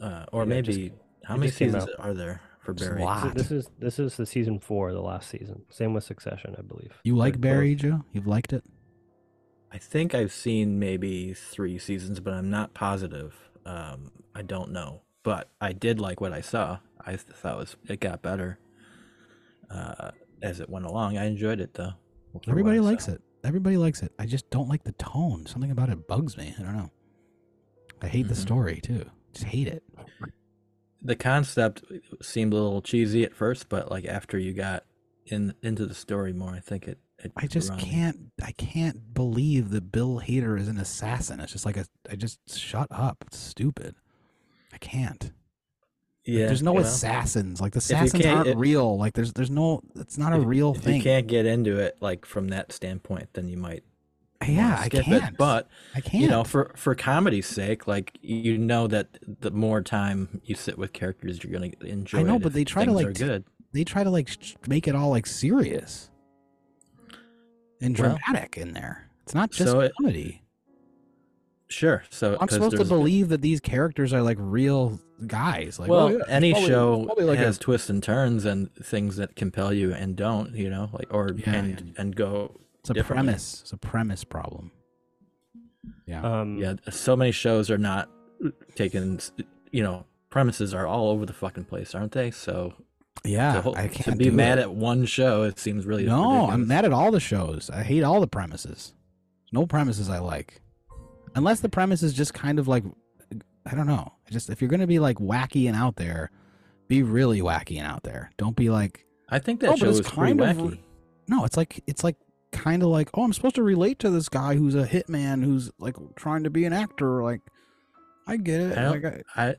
uh, or Yeah, just- maybe how many seasons are there for Just a Barry? lot. So this is this is the season four, the last season. Same with Succession, I believe. You like They're both- Barry, Joe? You've liked it? I think I've seen maybe three seasons, but I'm not positive. Um, I don't know, but I did like what I saw. I thought it was it got better uh, as it went along. I enjoyed it though. Everybody likes it. Everybody likes it. I just don't like the tone. Something about it bugs me. I don't know. I hate the Mhm. story too. Just hate it. The concept seemed a little cheesy at first, but like after you got in into the story more, I think it. it I just me. can't. I can't believe that Bill Hader is an assassin. It's just like a. I just shut up. It's stupid. I can't. Yeah, there's no well, assassins. Like the assassins aren't it- real. Like there's there's no. It's not a if- real if thing. you can't get into it like from that standpoint, then you might uh, yeah, I can't. it. But I can't. you know, for for comedy's sake, like you know that the more time you sit with characters, you're gonna enjoy. know, it but they try to, like, t- good. they try to like make it all like serious and Well- dramatic in there. It's not just So it- comedy. Sure. So I'm supposed to believe that these characters are like real guys. Like, well, yeah, any probably- show probably like a- has twists and turns and things that compel you and don't, you know, like or Yeah, and yeah. and go. it's a premise. It's a premise problem. Yeah. Um, Yeah, so many shows are not taken. You know, premises are all over the fucking place, aren't they? So yeah. to, hol- I can't be do mad it. at one show, it seems really No, I'm mad at all the shows. I hate all the premises. No premises I like. Unless the premise is just kind of like I don't know. Just if you're gonna be like wacky and out there, be really wacky and out there. Don't be like I think that but show is pretty kind of wacky. no, it's like it's like kind of like, oh, I'm supposed to relate to this guy who's a hitman who's like trying to be an actor. Like, I get it. I Like, I, I.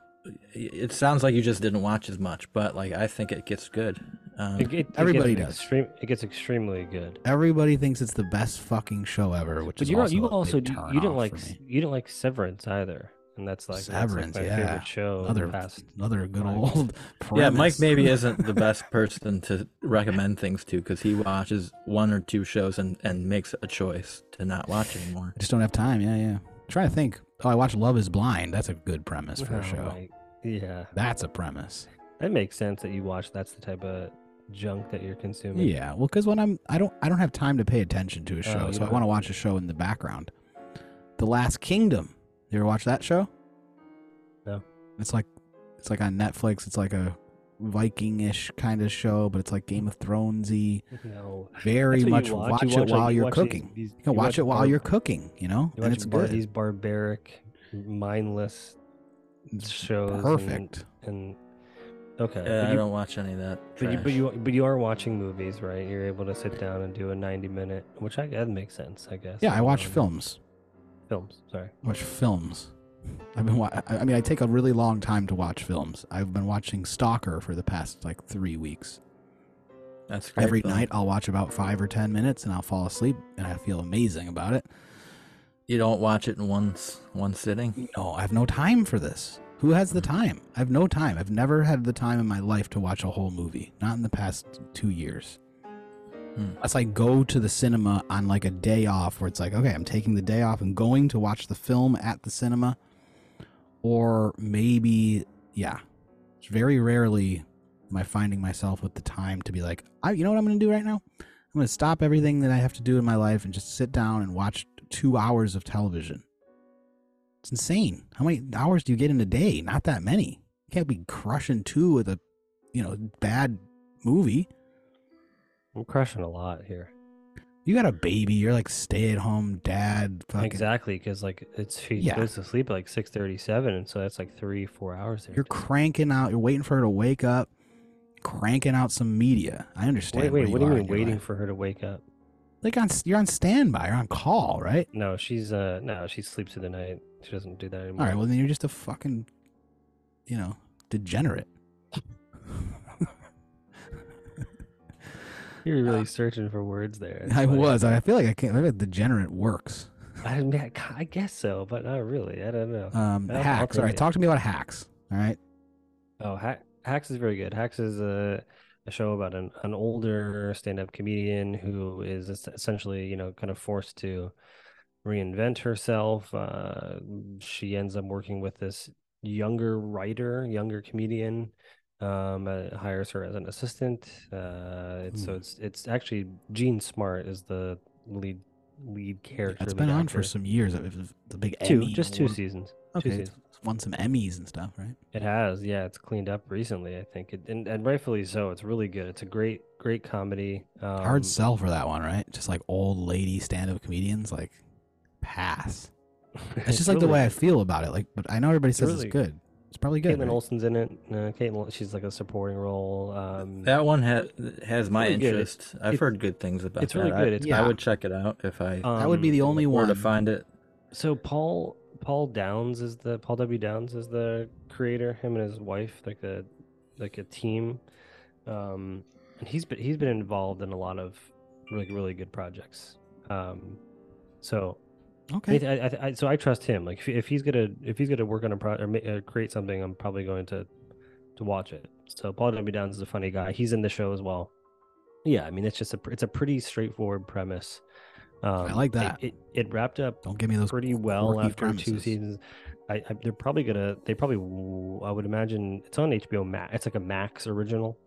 It sounds like you just didn't watch as much, but like I think it gets good. Um, it, it- it Everybody gets does. Extreme, it gets extremely good. everybody thinks it's the best fucking show ever, which But is you also you a also big you, turn you didn't off like for s- me. you didn't like Severance either, and that's like Severance, that's like my yeah. favorite show in Another past. another good five old. (laughs) yeah, Mike maybe isn't (laughs) the best person to recommend things to because he watches one or two shows and and makes a choice to not watch anymore. I just don't have time. Yeah, yeah. I'm trying to think. Oh, I watch Love Is Blind. That's a good premise for Oh a show. my- yeah, That's a premise. that makes sense that you watch. That's the type of junk that you're consuming. Yeah, well, because when I'm, I don't, I don't have time to pay attention to a Oh, show, you so I want to watch a show in the background. The Last Kingdom. You ever watch that show? No. It's like, it's like on Netflix. It's like a Viking-ish kind of show, but it's like Game of Thronesy. No. Very much you watch, watch. It watch, like, while you you're watch cooking. these- you can you watch, watch it while bar- you're cooking. You know, You and watch it's bar- good. these barbaric, mindless It's shows. perfect. And, Okay. Yeah, but I you- don't watch any of that. But you, but you but you are watching movies, right? You're able to sit down and do a 90 minute, which I that makes sense, I guess. Yeah, I watch Um, films. Films. Sorry. watch films. I've been. Wa- I mean, I take a really long time to watch films. I've been watching Stalker for the past like three weeks. That's great, Every though. night, I'll watch about five or ten minutes, and I'll fall asleep, and I feel amazing about it. You don't watch it in one one sitting. No, I have no time for this. Who has the time? I have no time. I've never had the time in my life to watch a whole movie. Not in the past two years. Unless I go to the cinema on like a day off where it's like, okay, I'm taking the day off and going to watch the film at the cinema. Or maybe, yeah. It's very rarely am I finding myself with the time to be like, I, you know what I'm going to do right now? I'm going to stop everything that I have to do in my life and just sit down and watch two hours of television. It's insane. How many hours do you get in a day? Not that many. You can't be crushing two with a, you know, bad movie. I'm crushing a lot here. You got a baby. You're like stay at home dad. Fucking, Exactly, because like it's she Yeah. goes to sleep at like 6:37, and so that's like three, four hours there. You're cranking out. You're waiting for her to wake up, cranking out some media. I understand. wait, wait. What do are you mean waiting life. for her to wake up? Like on, you're on standby. You're on call, right? No, she's uh no, she sleeps through the night. She doesn't do that anymore. All right. Well, then you're just a fucking, you know, degenerate. (laughs) You're really searching for words there. It's I funny. was. I feel like I can't. I like degenerate works. (laughs) I mean, I I guess so, but not really. I don't know. Um, I'll- I'll hacks. All right. Talk to me about hacks. All right. Oh, ha- Hacks is very good. Hacks is a, a show about an, an older stand-up comedian who is essentially, you know, kind of forced to reinvent herself. Uh, she ends up working with this younger writer, younger comedian. Um, uh, hires her as an assistant. Uh, it's, so Hmm. it's it's actually Jean Smart is the lead lead character. It's been on for some years. It was The big two, Emmy just two award. seasons. Two Okay, seasons. it's won some Emmys and stuff, right? It has, yeah. It's cleaned up recently, I think, it, and and rightfully so. It's really good. It's a great, great comedy. Um, Hard sell for that one, right? Just like old lady stand-up comedians, like pass. (laughs) It's just like the way I feel about it. Like, but I know everybody says really- it's good. It's probably good. Kaitlin right? Olson's in it. Uh, Kaitlin, she's like a supporting role. Um, That one has has my really good. interest. I've It's- heard good things about it's that. really I- good. It's- I Yeah. would check it out if I that would be the um, only one. to find it. So Paul Paul Downs is the Paul W Downs is the creator. Him and his wife, like a like a team. Um, and he's been he's been involved in a lot of really really good projects. Um, so okay. I, I, I, so I trust him. Like if, if he's gonna if he's gonna work on a pro or ma- uh, create something, I'm probably going to to watch it. So Paul W Downs is a funny guy. He's in the show as well. Yeah, I mean it's just a it's a pretty straightforward premise. Um, I like that. It, it, wrapped up Don't give me those pretty well after two seasons. I, I they're probably gonna they probably I would imagine it's on HBO Max. It's like a Max original.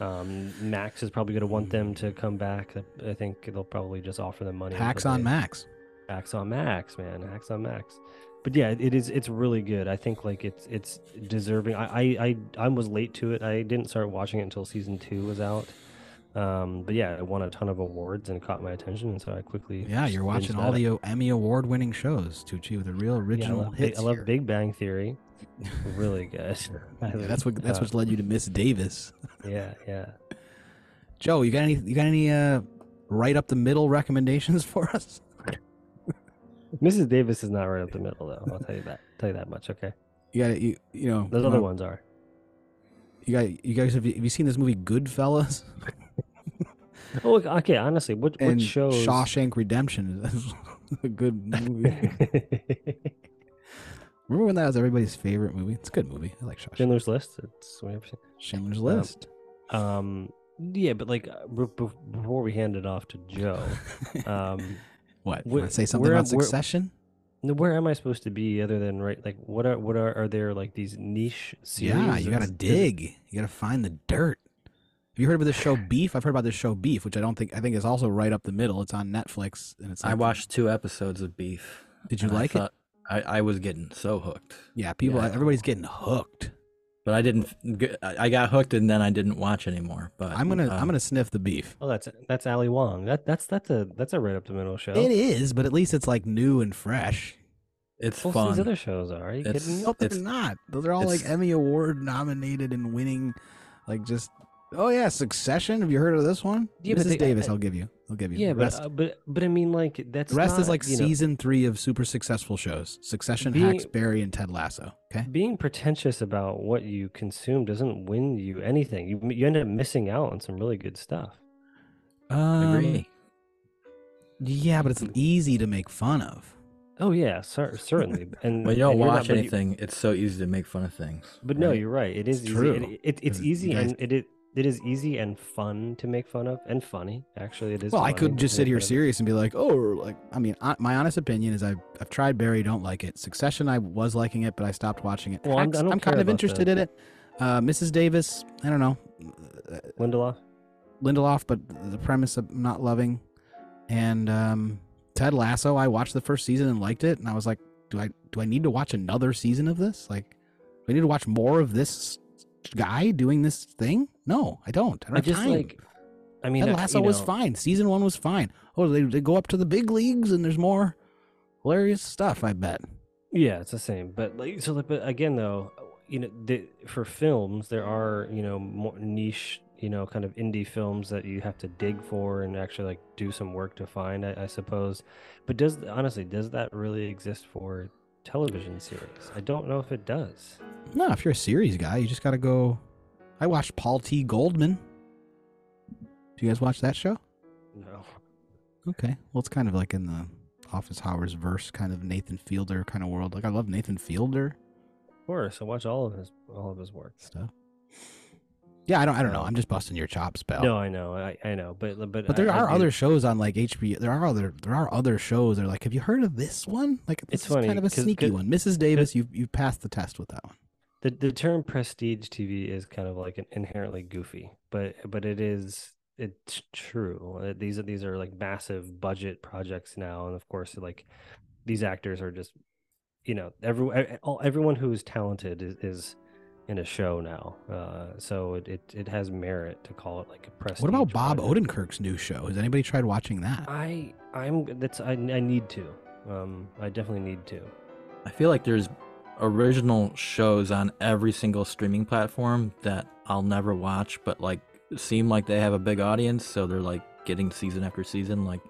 Um, Max is probably gonna want them to come back. I think they'll probably just offer them money. Hacks until on they- Max. Hacks on Max, man. Hacks on Max. But yeah, it is. It's really good. I think like it's it's deserving. I I I, I was late to it. I didn't start watching it until season two was out. Um, but yeah, it won a ton of awards and caught my attention, and so I quickly. Yeah, you're watching all the Emmy award-winning shows, Tucci, with a real Yeah, I original love, hits. I love here. Big Bang Theory. Really (laughs) good. (laughs) Yeah, that's what that's Uh, what's led you to Miss Davis. (laughs) Yeah, yeah. Joe, you got any you got any uh right up the middle recommendations for us? Mrs. Davis is not right up the middle, though. I'll tell you that. Tell you that much. Okay. You got you you know Those other ones are. You got you guys have you, have you seen this movie Goodfellas (laughs) Oh, okay. Honestly, what what shows? Shawshank Redemption? is (laughs) a good movie. (laughs) Remember when that was everybody's favorite movie? It's a good movie. I like Shawshank. Schindler's List. It's. Schindler's List. Um, yeah, but like uh, be- be- before we hand it off to Joe, um, what? You where- say something where- about where- Succession? n- where am I supposed to be other than right? Like, what are what are are there like these niche series? Yeah, you gotta is- dig. You gotta find the dirt. Have you heard of this show (sighs) Beef? I've heard about this show Beef, which I don't think I think is also right up the middle. It's on Netflix, and it's. I watched two episodes of Beef. Did you and I like it? I, I was getting so hooked, Yeah, people. Yeah. Everybody's getting hooked. But I didn't. I got hooked and then I didn't watch anymore. But I'm gonna. uh, I'm gonna sniff the beef. Oh, that's that's Ali Wong. That that's that's a that's a right up the middle show. It is, but at least it's like new and fresh. It's Most fun. these other shows are. Are you It's- kidding me? No, they're It's- not. Those are all like Emmy Award nominated and winning. Like just oh yeah, Succession. Have you heard of this one? Yeah, Mrs. they- Davis, uh, I'll give you. I'll give you. Yeah, the but rest, uh, but but I mean, like that's the rest is like you know, season three of super successful shows: Succession, Being- Hacks, Barry, and Ted Lasso. Okay. being pretentious about what you consume doesn't win you anything. You you end up missing out on some really good stuff. Um, Agree. Yeah, but it's easy to make fun of. Oh yeah, cer- certainly. (laughs) And When you don't and you're not- watch you- anything, it's so easy to make fun of things. But no, you're right. It is It's easy. true, It, it, it's 'cause you easy guys- and it, it it is easy and fun to make fun of and funny. Actually, it is. Well, I could just sit here of serious and be like, oh, like I mean, I, my honest opinion is I've I've tried Barry, don't like it. Succession, I was liking it, but I stopped watching it. Well, I'm- Hacks, I don't I'm kind of interested the- in it. Uh, Mrs. Davis, I don't know. Lindelof. Lindelof, but the premise I'm not loving. And um, Ted Lasso, I watched the first season and liked it, and I was like, do I do I need to watch another season of this? Like, do I need to watch more of this guy doing this thing? No, I don't. I don't I just time. like. I mean, uh, Lasso you was know, fine. Season one was fine. Oh, they, they go up to the big leagues and there's more hilarious stuff. I bet. Yeah, it's the same. But like, so, like, but again, though, you know, the, for films, there are you know more niche, you know, kind of indie films that you have to dig for and actually like do some work to find. I, I suppose. But does honestly, does that really exist for television series? I don't know if it does. No, if you're a series guy, you just got to go. I watched Paul T. Goldman. Do you guys watch that show? No. Okay. Well, it's kind of like in the Office Hours verse, kind of Nathan Fielder kind of world. Like I love Nathan Fielder Of course, I watch all of his all of his work. stuff. Yeah, I don't. I don't know. I'm just busting your chops, pal. No, I know, I, I know, but but But there I- I are do- other shows on like HBO. There are other there are other shows. That are like, have you heard of this one? Like, this It's is funny, kind of a sneaky one. Mrs. Davis, you you passed the test with that one. The the term prestige TV is kind of like an inherently goofy, but but it is it's true. Uh, These are these are like massive budget projects now, and of course, like these actors are just you know every all everyone who is talented is, is in a show now. Uh, so it, it it has merit to call it like a prestige. What about Bob project. Odenkirk's new show? Has anybody tried watching that? I I'm that's I I need to. Um, I definitely need to. I feel like there's original shows on every single streaming platform that I'll never watch, but like seem like they have a big audience, so they're like getting season after season. Like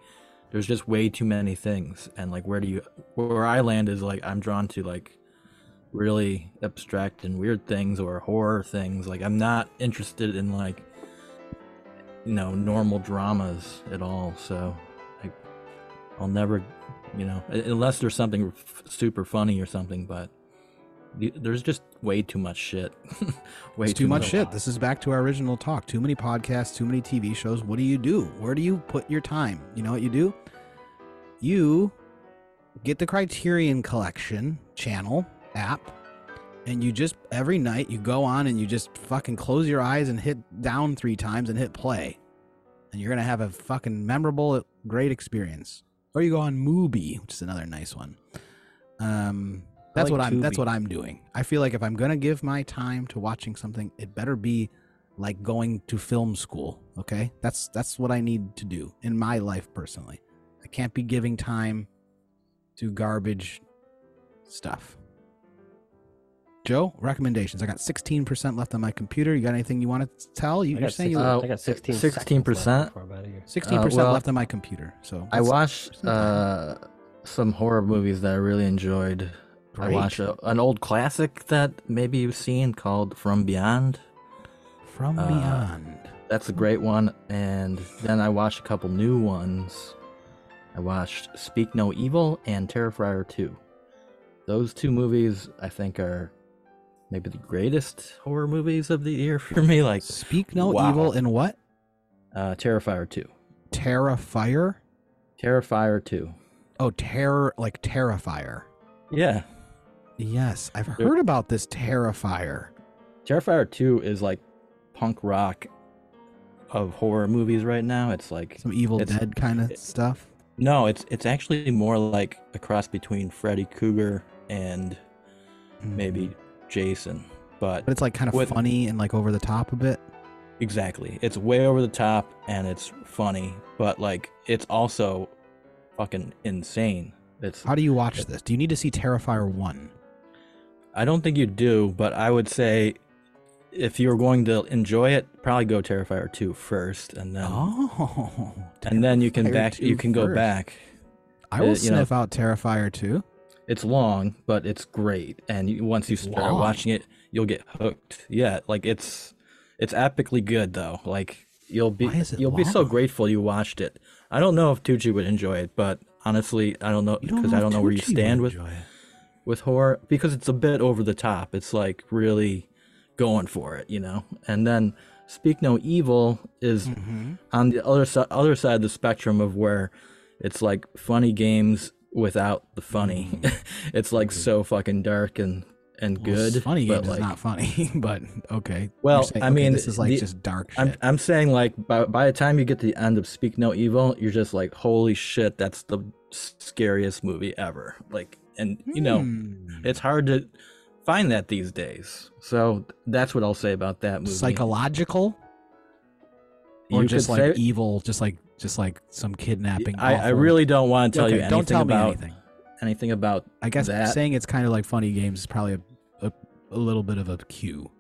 there's just way too many things, and like where do you where I land is like I'm drawn to like really abstract and weird things or horror things. Like I'm not interested in like you know normal dramas at all. So like I'll never you know unless there's something f- super funny or something but there's just way too much shit (laughs) way It's too much shit. This is back to our original talk. Too many podcasts, too many TV shows. What do you do? Where do you put your time? You know what you do? You get the Criterion Collection channel app, and you just every night you go on and you just fucking close your eyes and hit down three times and hit play, and you're gonna have a fucking memorable, great experience. Or you go on Mubi, which is another nice one. Um, that's like what I'm. That's what I'm doing. I feel like if I'm gonna give my time to watching something, it better be like going to film school. Okay, that's that's what I need to do in my life personally. I can't be giving time to garbage stuff. Joe, recommendations. I got 16% left on my computer. You got anything you want to tell? You, I you're got saying you Uh, I got 16 16%? 16% before I'm out of here. 16% well, left on my computer. So i watched uh some horror movies that i really enjoyed i watched a, an old classic that maybe you've seen called from beyond from uh, beyond. that's a great one and then i watched a couple new ones i watched speak no evil and terrifier 2 those two movies i think are maybe the greatest horror movies of the year (laughs) for me like Speak no wow. evil and what? uh terrifier 2 Terrifier? terrifier 2 Oh, terror like Terrifier. yeah Yes, I've heard about this Terrifier. terrifier 2 is like punk rock of horror movies right now it's like Some Evil Dead kind of stuff. no it's it's actually more like a cross between freddy krueger and maybe Mhm. jason but But it's like kind of With- funny and like over the top a bit. Exactly. It's way over the top and it's funny, but like it's also fucking insane. It's How do you watch this? Do you need to see Terrifier 1? I don't think you do, but I would say if you're going to enjoy it, probably go Terrifier 2 first and then Oh. (laughs) and then you can back you can go back. I will uh, you know- sniff out Terrifier 2. It's long, but it's great and you, once you start long? watching it, you'll get hooked. Yeah, like it's it's epically good though. Like you'll be Why is it you'll be so grateful you watched it. I don't know if Tucci would enjoy it, but honestly, I don't know because I don't know where you stand with it. With horror because it's a bit over the top. It's like really going for it, you know. And then Speak No Evil is Mhm. on the other side other side of the spectrum of where it's like funny games without the funny. (laughs) it's like so fucking dark and and. Well, good. Funny but games like, is not funny, (laughs) but okay. Well, saying, I okay, mean, this is like the- just dark shit. I'm I'm saying like by by the time you get to the end of Speak No Evil, you're just like, holy shit, that's the scariest movie ever. Like, and you know, Hmm. it's hard to find that these days. So that's what I'll say about that movie. psychological or You just like say- evil, just like just like some kidnapping. I, I really don't want to tell Okay, you anything don't tell about me anything. anything about I guess that. saying it's kind of like funny games is probably a, a, a little bit of a cue.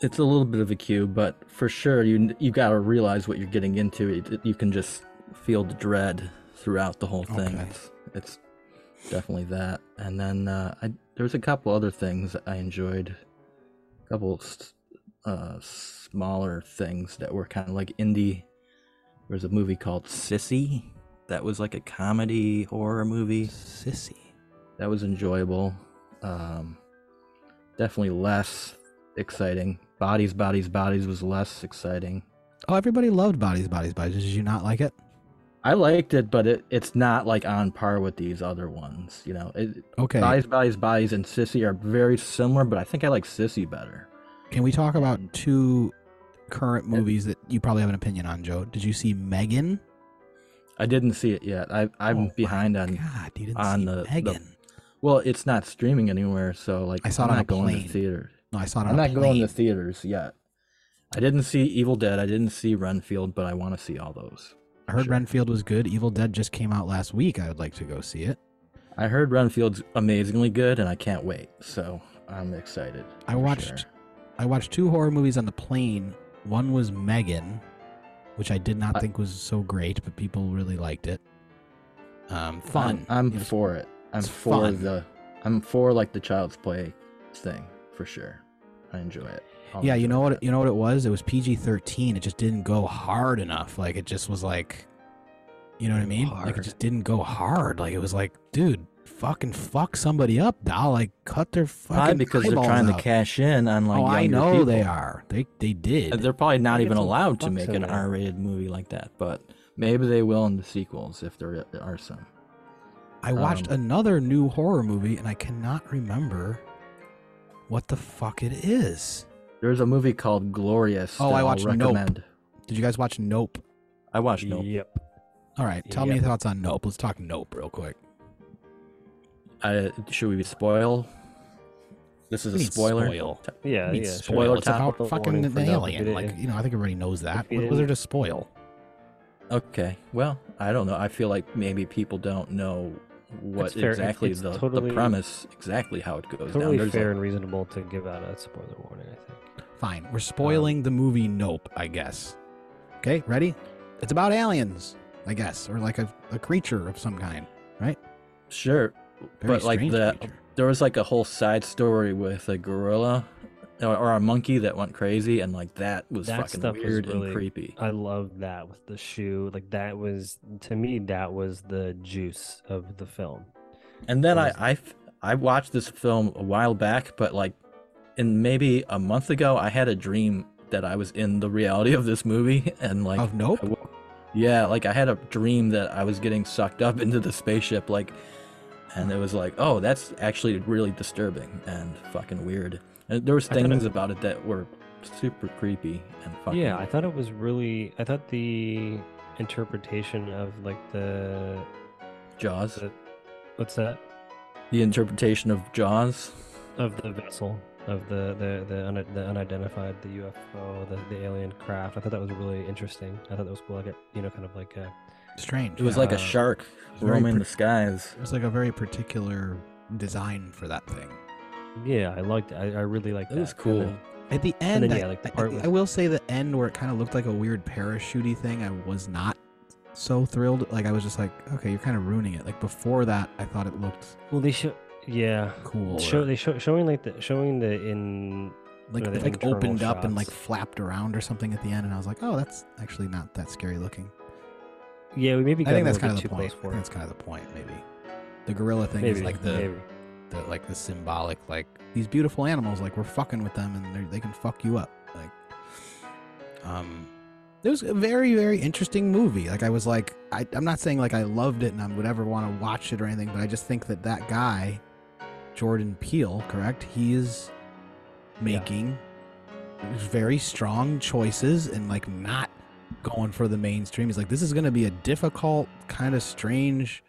it's a little bit of a cue, but for sure you you got to realize what you're getting into. It, you can just feel the dread throughout the whole thing. Okay. It's, it's definitely that. And then uh, I there's a couple other things that I enjoyed. A couple uh, smaller things that were kind of like indie. There's a movie called Sissy that was like a comedy horror movie Sissy. that was enjoyable. Um, definitely less exciting. Bodies, bodies, bodies was less exciting. Oh, everybody loved Bodies, Bodies, Bodies. Did you not like it? I liked it, but it, it's not like on par with these other ones. You know, it, Okay. Bodies, bodies, bodies, and Sissy are very similar, but I think I like Sissy better. Can we talk about two current uh, movies that you probably have an opinion on, Joe? Did you see Megan? I didn't see it yet. I, I'm Oh behind on. God, on see the- the- Megan. Well, it's not streaming anywhere, so like I saw it I'm on not a going plane. to theater. no, I saw it on I'm not going to theaters yet. I didn't see Evil Dead. I didn't see Renfield, but I want to see all those. I heard Sure. Renfield was good. Evil Dead just came out last week. I would like to go see it. I heard Renfield's amazingly good, and I can't wait. So I'm excited. I watched sure. I watched two horror movies on the plane. One was Megan, which I did not I- think was so great, but people really liked it. Um, fun. I'm, I'm It for it. I'm for fun. the. I'm for like the child's play thing for sure. I enjoy it. I'll yeah, you know what? that. You know what it was? It was PG thirteen. It just didn't go hard enough. Like it just was like, you know what I mean? Like it just didn't go hard. Like it was like, dude, fucking fuck somebody up, doll. Like cut their fucking Probably because they're trying out. to cash in on like. oh, I younger know they are. They they did. They're probably not even allowed to make an. R-rated movie like that, but maybe they will in the sequels if there are some. I watched Um, another new horror movie and I cannot remember what the fuck it is. There's a movie called Glorious. Oh, that I I'll watched Nope. Did you guys watch Nope? I watched Nope. Yep. All right, tell me Yep. your thoughts on Nope. Let's talk Nope real quick. I, should we spoil? This is What a you spoiler. spoil? Yeah. I mean, yeah. spoil. Spoiler It's time. about Spoiler fucking warning an for Nope. Alien. you Like you know, I think everybody knows that. if you What was there to spoil? Okay. Well, I don't know. I feel like maybe people don't know what It's fair. It's- exactly it's the, totally- the premise, exactly how it goes Totally down. There's fair like- and reasonable to give out a spoiler warning. I think. Fine, we're spoiling the movie Nope. I guess. Okay, ready? It's about aliens, I guess, or like a, a creature of some kind. Right? Sure, Very but like the creature. there was like a whole side story with a gorilla or, or a monkey that went crazy, and like that was That fucking stuff was weird really- and creepy. I love that with the shoe. Like that was to me that was the juice of the film. And then I, I I f- I watched this film a while back, but like in maybe a month ago, I had a dream that I was in the reality of this movie, (laughs) and like of Nope. Yeah, like I had a dream that I was getting sucked up (laughs) into the spaceship, like, and it was like, oh, that's actually really disturbing and fucking weird. And there was thought it- things about it that were super creepy and fucking. Yeah, I thought it was really. I thought the interpretation of like the, Jaws. the what's that The interpretation of Jaws. of the vessel of the the the, un, the unidentified the UFO the, the alien craft. I thought that was really interesting. I thought that was cool. Like it, you know, kind of like a Strange. It was yeah. like a Uh, shark roaming pre- the skies. It was like a very particular design for that thing. Yeah, I liked. I, I really liked It that. was cool. then- At the end, then, yeah, I, like, the I- part I, with- I will say the end where it kind of looked like a weird parachutey thing. I was not so thrilled. Like I was just like, okay, you're kind of ruining it. Like before that, I thought it looked well, they show. Yeah, cool. show they show showing like the showing the in like know, the like opened up and like flapped around or something at the end, and I was like, oh, that's actually not that scary looking. yeah we maybe I think that's kind of the point. I for think that's kind of the point, maybe. The gorilla thing Maybe is like the, maybe. the like the symbolic, like these beautiful animals, like we're fucking with them, and they they can fuck you up. Like, um, it was a very very interesting movie. Like I was like, I, I'm not saying like I loved it and I would ever want to watch it or anything, but I just think that that guy, Jordan Peele, correct? He is making very strong choices and like not going for the mainstream. He's like, this is going to be a difficult, kind of strange.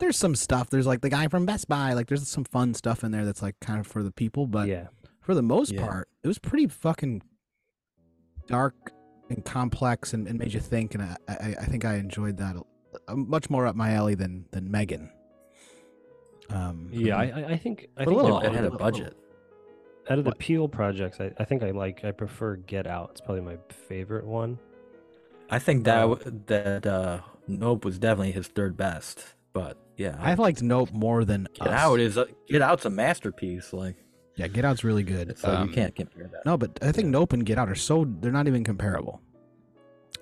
There's some stuff. There's like the guy from Best Buy. Like, there's some fun stuff in there that's like kind of for the people. But yeah, for the most Yeah. part, it was pretty fucking dark and complex and, and made you think. And I, I, I think I enjoyed that much more up my alley than than Megan. Um, yeah. I I- I think I But a think little Well, it of had a budget. Out of the What? Peele projects, I, I think I like I prefer Get Out. It's probably my favorite one. I think that Um, that uh, Nope was definitely his third best. But yeah, I liked Nope more than Get Us. Out is a, Get Out's a masterpiece. Like Yeah, Get Out's really good. so Um, you can't compare that. No, but I think Nope and Get Out are so they're not even comparable.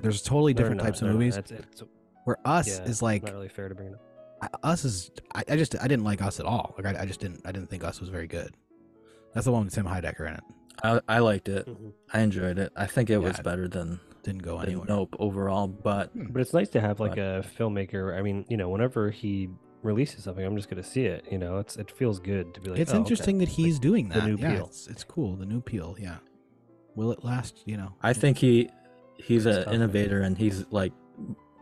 There's totally different not- types of they're not. movies. It's, it's Where Us yeah, is like not really fair to bring it up. I- Us is I, I just I didn't like Us at all. Like I, I just didn't I didn't think Us was very good. That's the one with Tim Heidecker in it. I, I liked it. Mhm. I enjoyed it. I think it was better than, Didn't go than anywhere. Nope overall. But But it's nice to have like But- a filmmaker. I mean, you know, whenever he releases something, I'm just gonna see it. You know, it's it feels good to be like. it's "Oh, okay." interesting that he's doing that. the new yeah, Peele. It's, it's cool. The new Peele. Yeah. Will it last? You know. I think he he's an tough, man. innovator and he's like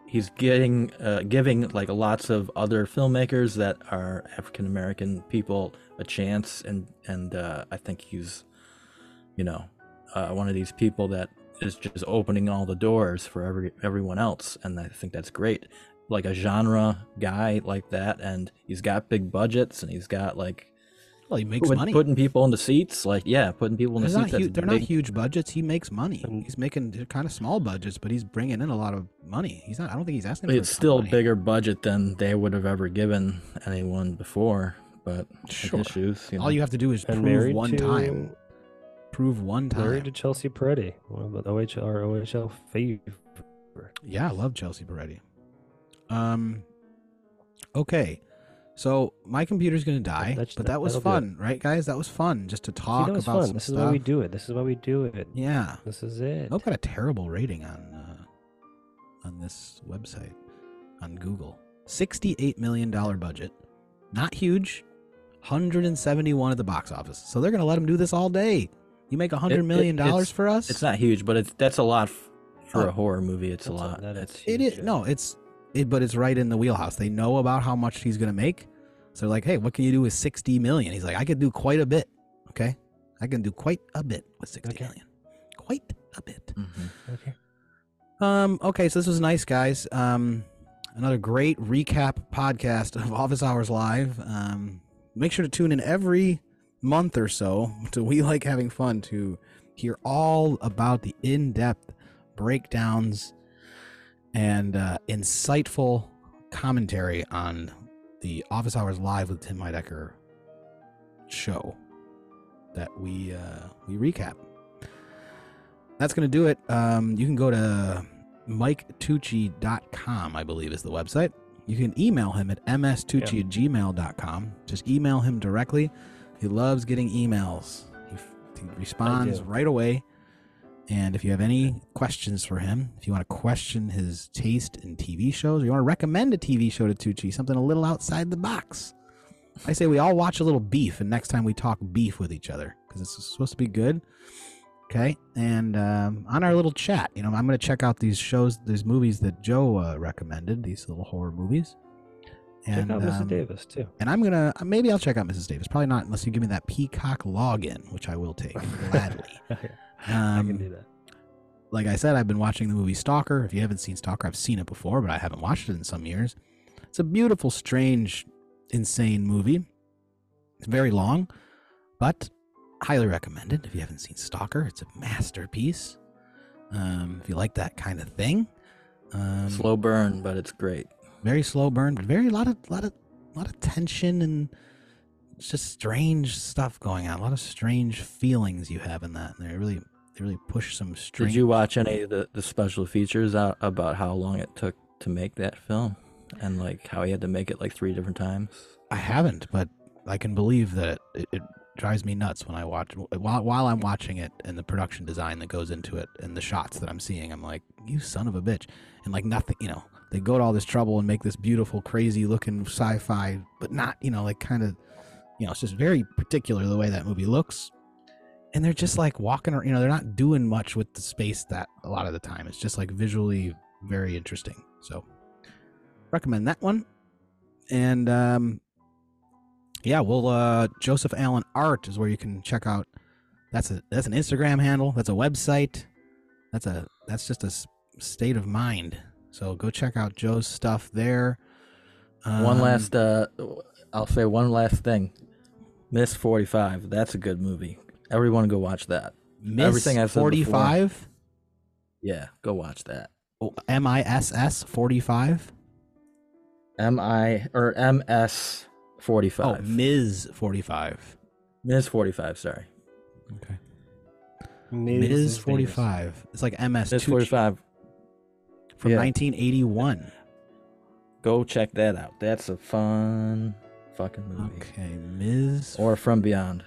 he's getting uh, giving like lots of other filmmakers that are African American people a chance and and uh, I think he's you know uh, one of these people that is just opening all the doors for every everyone else and I think that's great. Like a genre guy like that and he's got big budgets and he's got like Well, he makes put- money. putting people in the seats like yeah putting people in the They're, seats not, that's huge, they're not huge budgets. He makes money. He's making kind of small budgets, but he's bringing in a lot of money. He's not. I don't think he's asking. for it's ton still a bigger budget than they would have ever given anyone before but Sure. issues you know. All you have to do is And prove married one to time. Prove one married time. to Chelsea Peretti, one of the OHL or OHL favorite. Yeah, I love Chelsea Peretti. Um. Okay, so my computer's gonna die, That's- but that was that'll do it. fun, right, guys? That was fun just to See, talk that was about fun. some This is stuff. why we do it. This is why we do it. Yeah. This is it. Nope got a terrible rating on uh, on this website on Google. Sixty-eight million dollar budget, not huge. Hundred and seventy-one at the box office. So they're gonna let them do this all day. You make a It- hundred it- million dollars for us? it's not huge but it's that's a lot for Oh. a horror movie it's a That's a- lot that is It's- huge, is yeah. no, it's it, but it's right in the wheelhouse. They know about how much he's gonna make, so they're like, "Hey, what can you do with sixty million? He's like, "I could do quite a bit. Okay, I can do quite a bit with sixty Okay. million. Quite a bit." Mhm. Okay. Um. Okay, so this was nice, guys. Um, another great recap podcast of Office Hours Live. Um, make sure to tune in every month or so (laughs) to We Like Having Fun to hear all about the in-depth breakdowns and uh, insightful commentary on the Office Hours Live with Tim Heidecker show that we uh, we recap. That's going to do it. Um, you can go to MikeTucci.com, I believe is the website. You can email him at mstucci at gmail.com. Just email him directly. He loves getting emails. He, he responds right away. And if you have any questions for him, if you want to question his taste in TV shows, or you want to recommend a TV show to Tucci, something a little outside the box, I say we all watch a little beef, and next time we talk beef with each other because it's supposed to be good. Okay, and um, on our little chat, you know, I'm going to check out these shows, these movies that Joe uh, recommended, these little horror movies. And, Check out Mrs. um, Davis too. and I'm gonna uh, maybe I'll check out Mrs. Davis. Probably not unless you give me that Peacock login, which I will take (laughs) gladly. (laughs) I can Um, do that. like I said, I've been watching the movie Stalker. If you haven't seen Stalker, I've seen it before, but I haven't watched it in some years. It's a beautiful, strange, insane movie. It's very long, but highly recommended. If you haven't seen Stalker, it's a masterpiece. Um, if you like that kind of thing, um, Slow burn, but it's great. very slow burn, but very lot of lot of lot of tension and it's just strange stuff going on. A lot of strange feelings you have in that. And they really they really push some strange. Did you watch any of the, the special features out about how long it took to make that film? And like how he had to make it like three different times? I haven't, but I can believe that it, it, drives me nuts when I watch while while I'm watching it and the production design that goes into it and the shots that I'm seeing. I'm like, you son of a bitch, and like nothing, you know. They go to all this trouble and make this beautiful, crazy looking sci-fi, but not, you know, like kind of, you know, it's just very particular the way that movie looks. And they're just like walking, ar- you know, they're not doing much with the space that a lot of the time. It's just like visually very interesting. So, recommend that one. And um, yeah, well, uh, Joseph Allen Art is where you can check out. That's a that's an Instagram handle. That's a website. That's a that's just a state of mind. So go check out Joe's stuff there. one Um, last uh I'll say one last thing. Miss 45. That's a good movie. Everyone go watch that. Miss everything I've said forty before. Yeah, go watch that. Oh, M I S S forty five. M I or MS 45. Oh, Ms forty five. Miss 45, sorry. Okay. Ms. Ms forty five. It's like MS Miss Tucci 45. from yeah. nineteen eighty one. Go check that out. That's a fun fucking movie. Okay, Ms. Or From Beyond.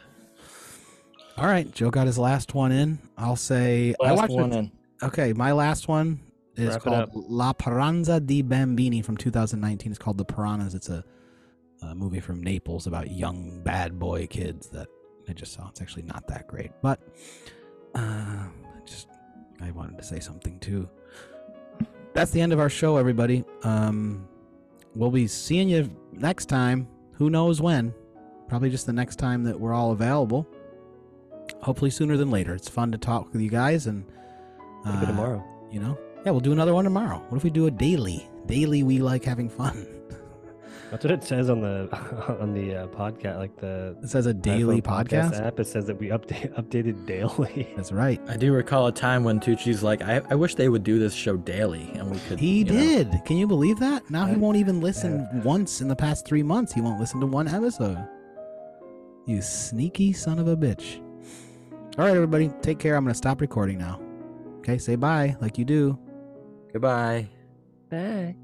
All right, Joe got his last one in. I'll say I Last watched one it. in. Okay, my last one is Wrap called. La Paranza di Bambini from 2019. It's called The Piranhas. It's a, a movie from Naples about young bad boy kids that I just saw. It's actually not that great, but uh, I just I wanted to say something too. That's the end of our show, everybody. Um, we'll be seeing you next time. Who knows when? Probably just the next time that we're all available. Hopefully sooner than later. It's fun to talk with you guys and uh, tomorrow. you know? Yeah, we'll do another one tomorrow. What if we do a daily? Daily, we like having fun. (laughs) That's what it says on the (laughs) on the uh, podcast, like the It says a daily iPhone podcast. app. It says that we update (laughs) updated daily. That's right. I do recall a time when Tucci's like, I, I wish they would do this show daily and we could. He you know- did. Can you believe that? Now he won't even listen once in the past three months. He won't listen to one episode. You sneaky son of a bitch. All right, everybody, take care. I'm going to stop recording now. Okay, say bye like you do. Goodbye. Bye.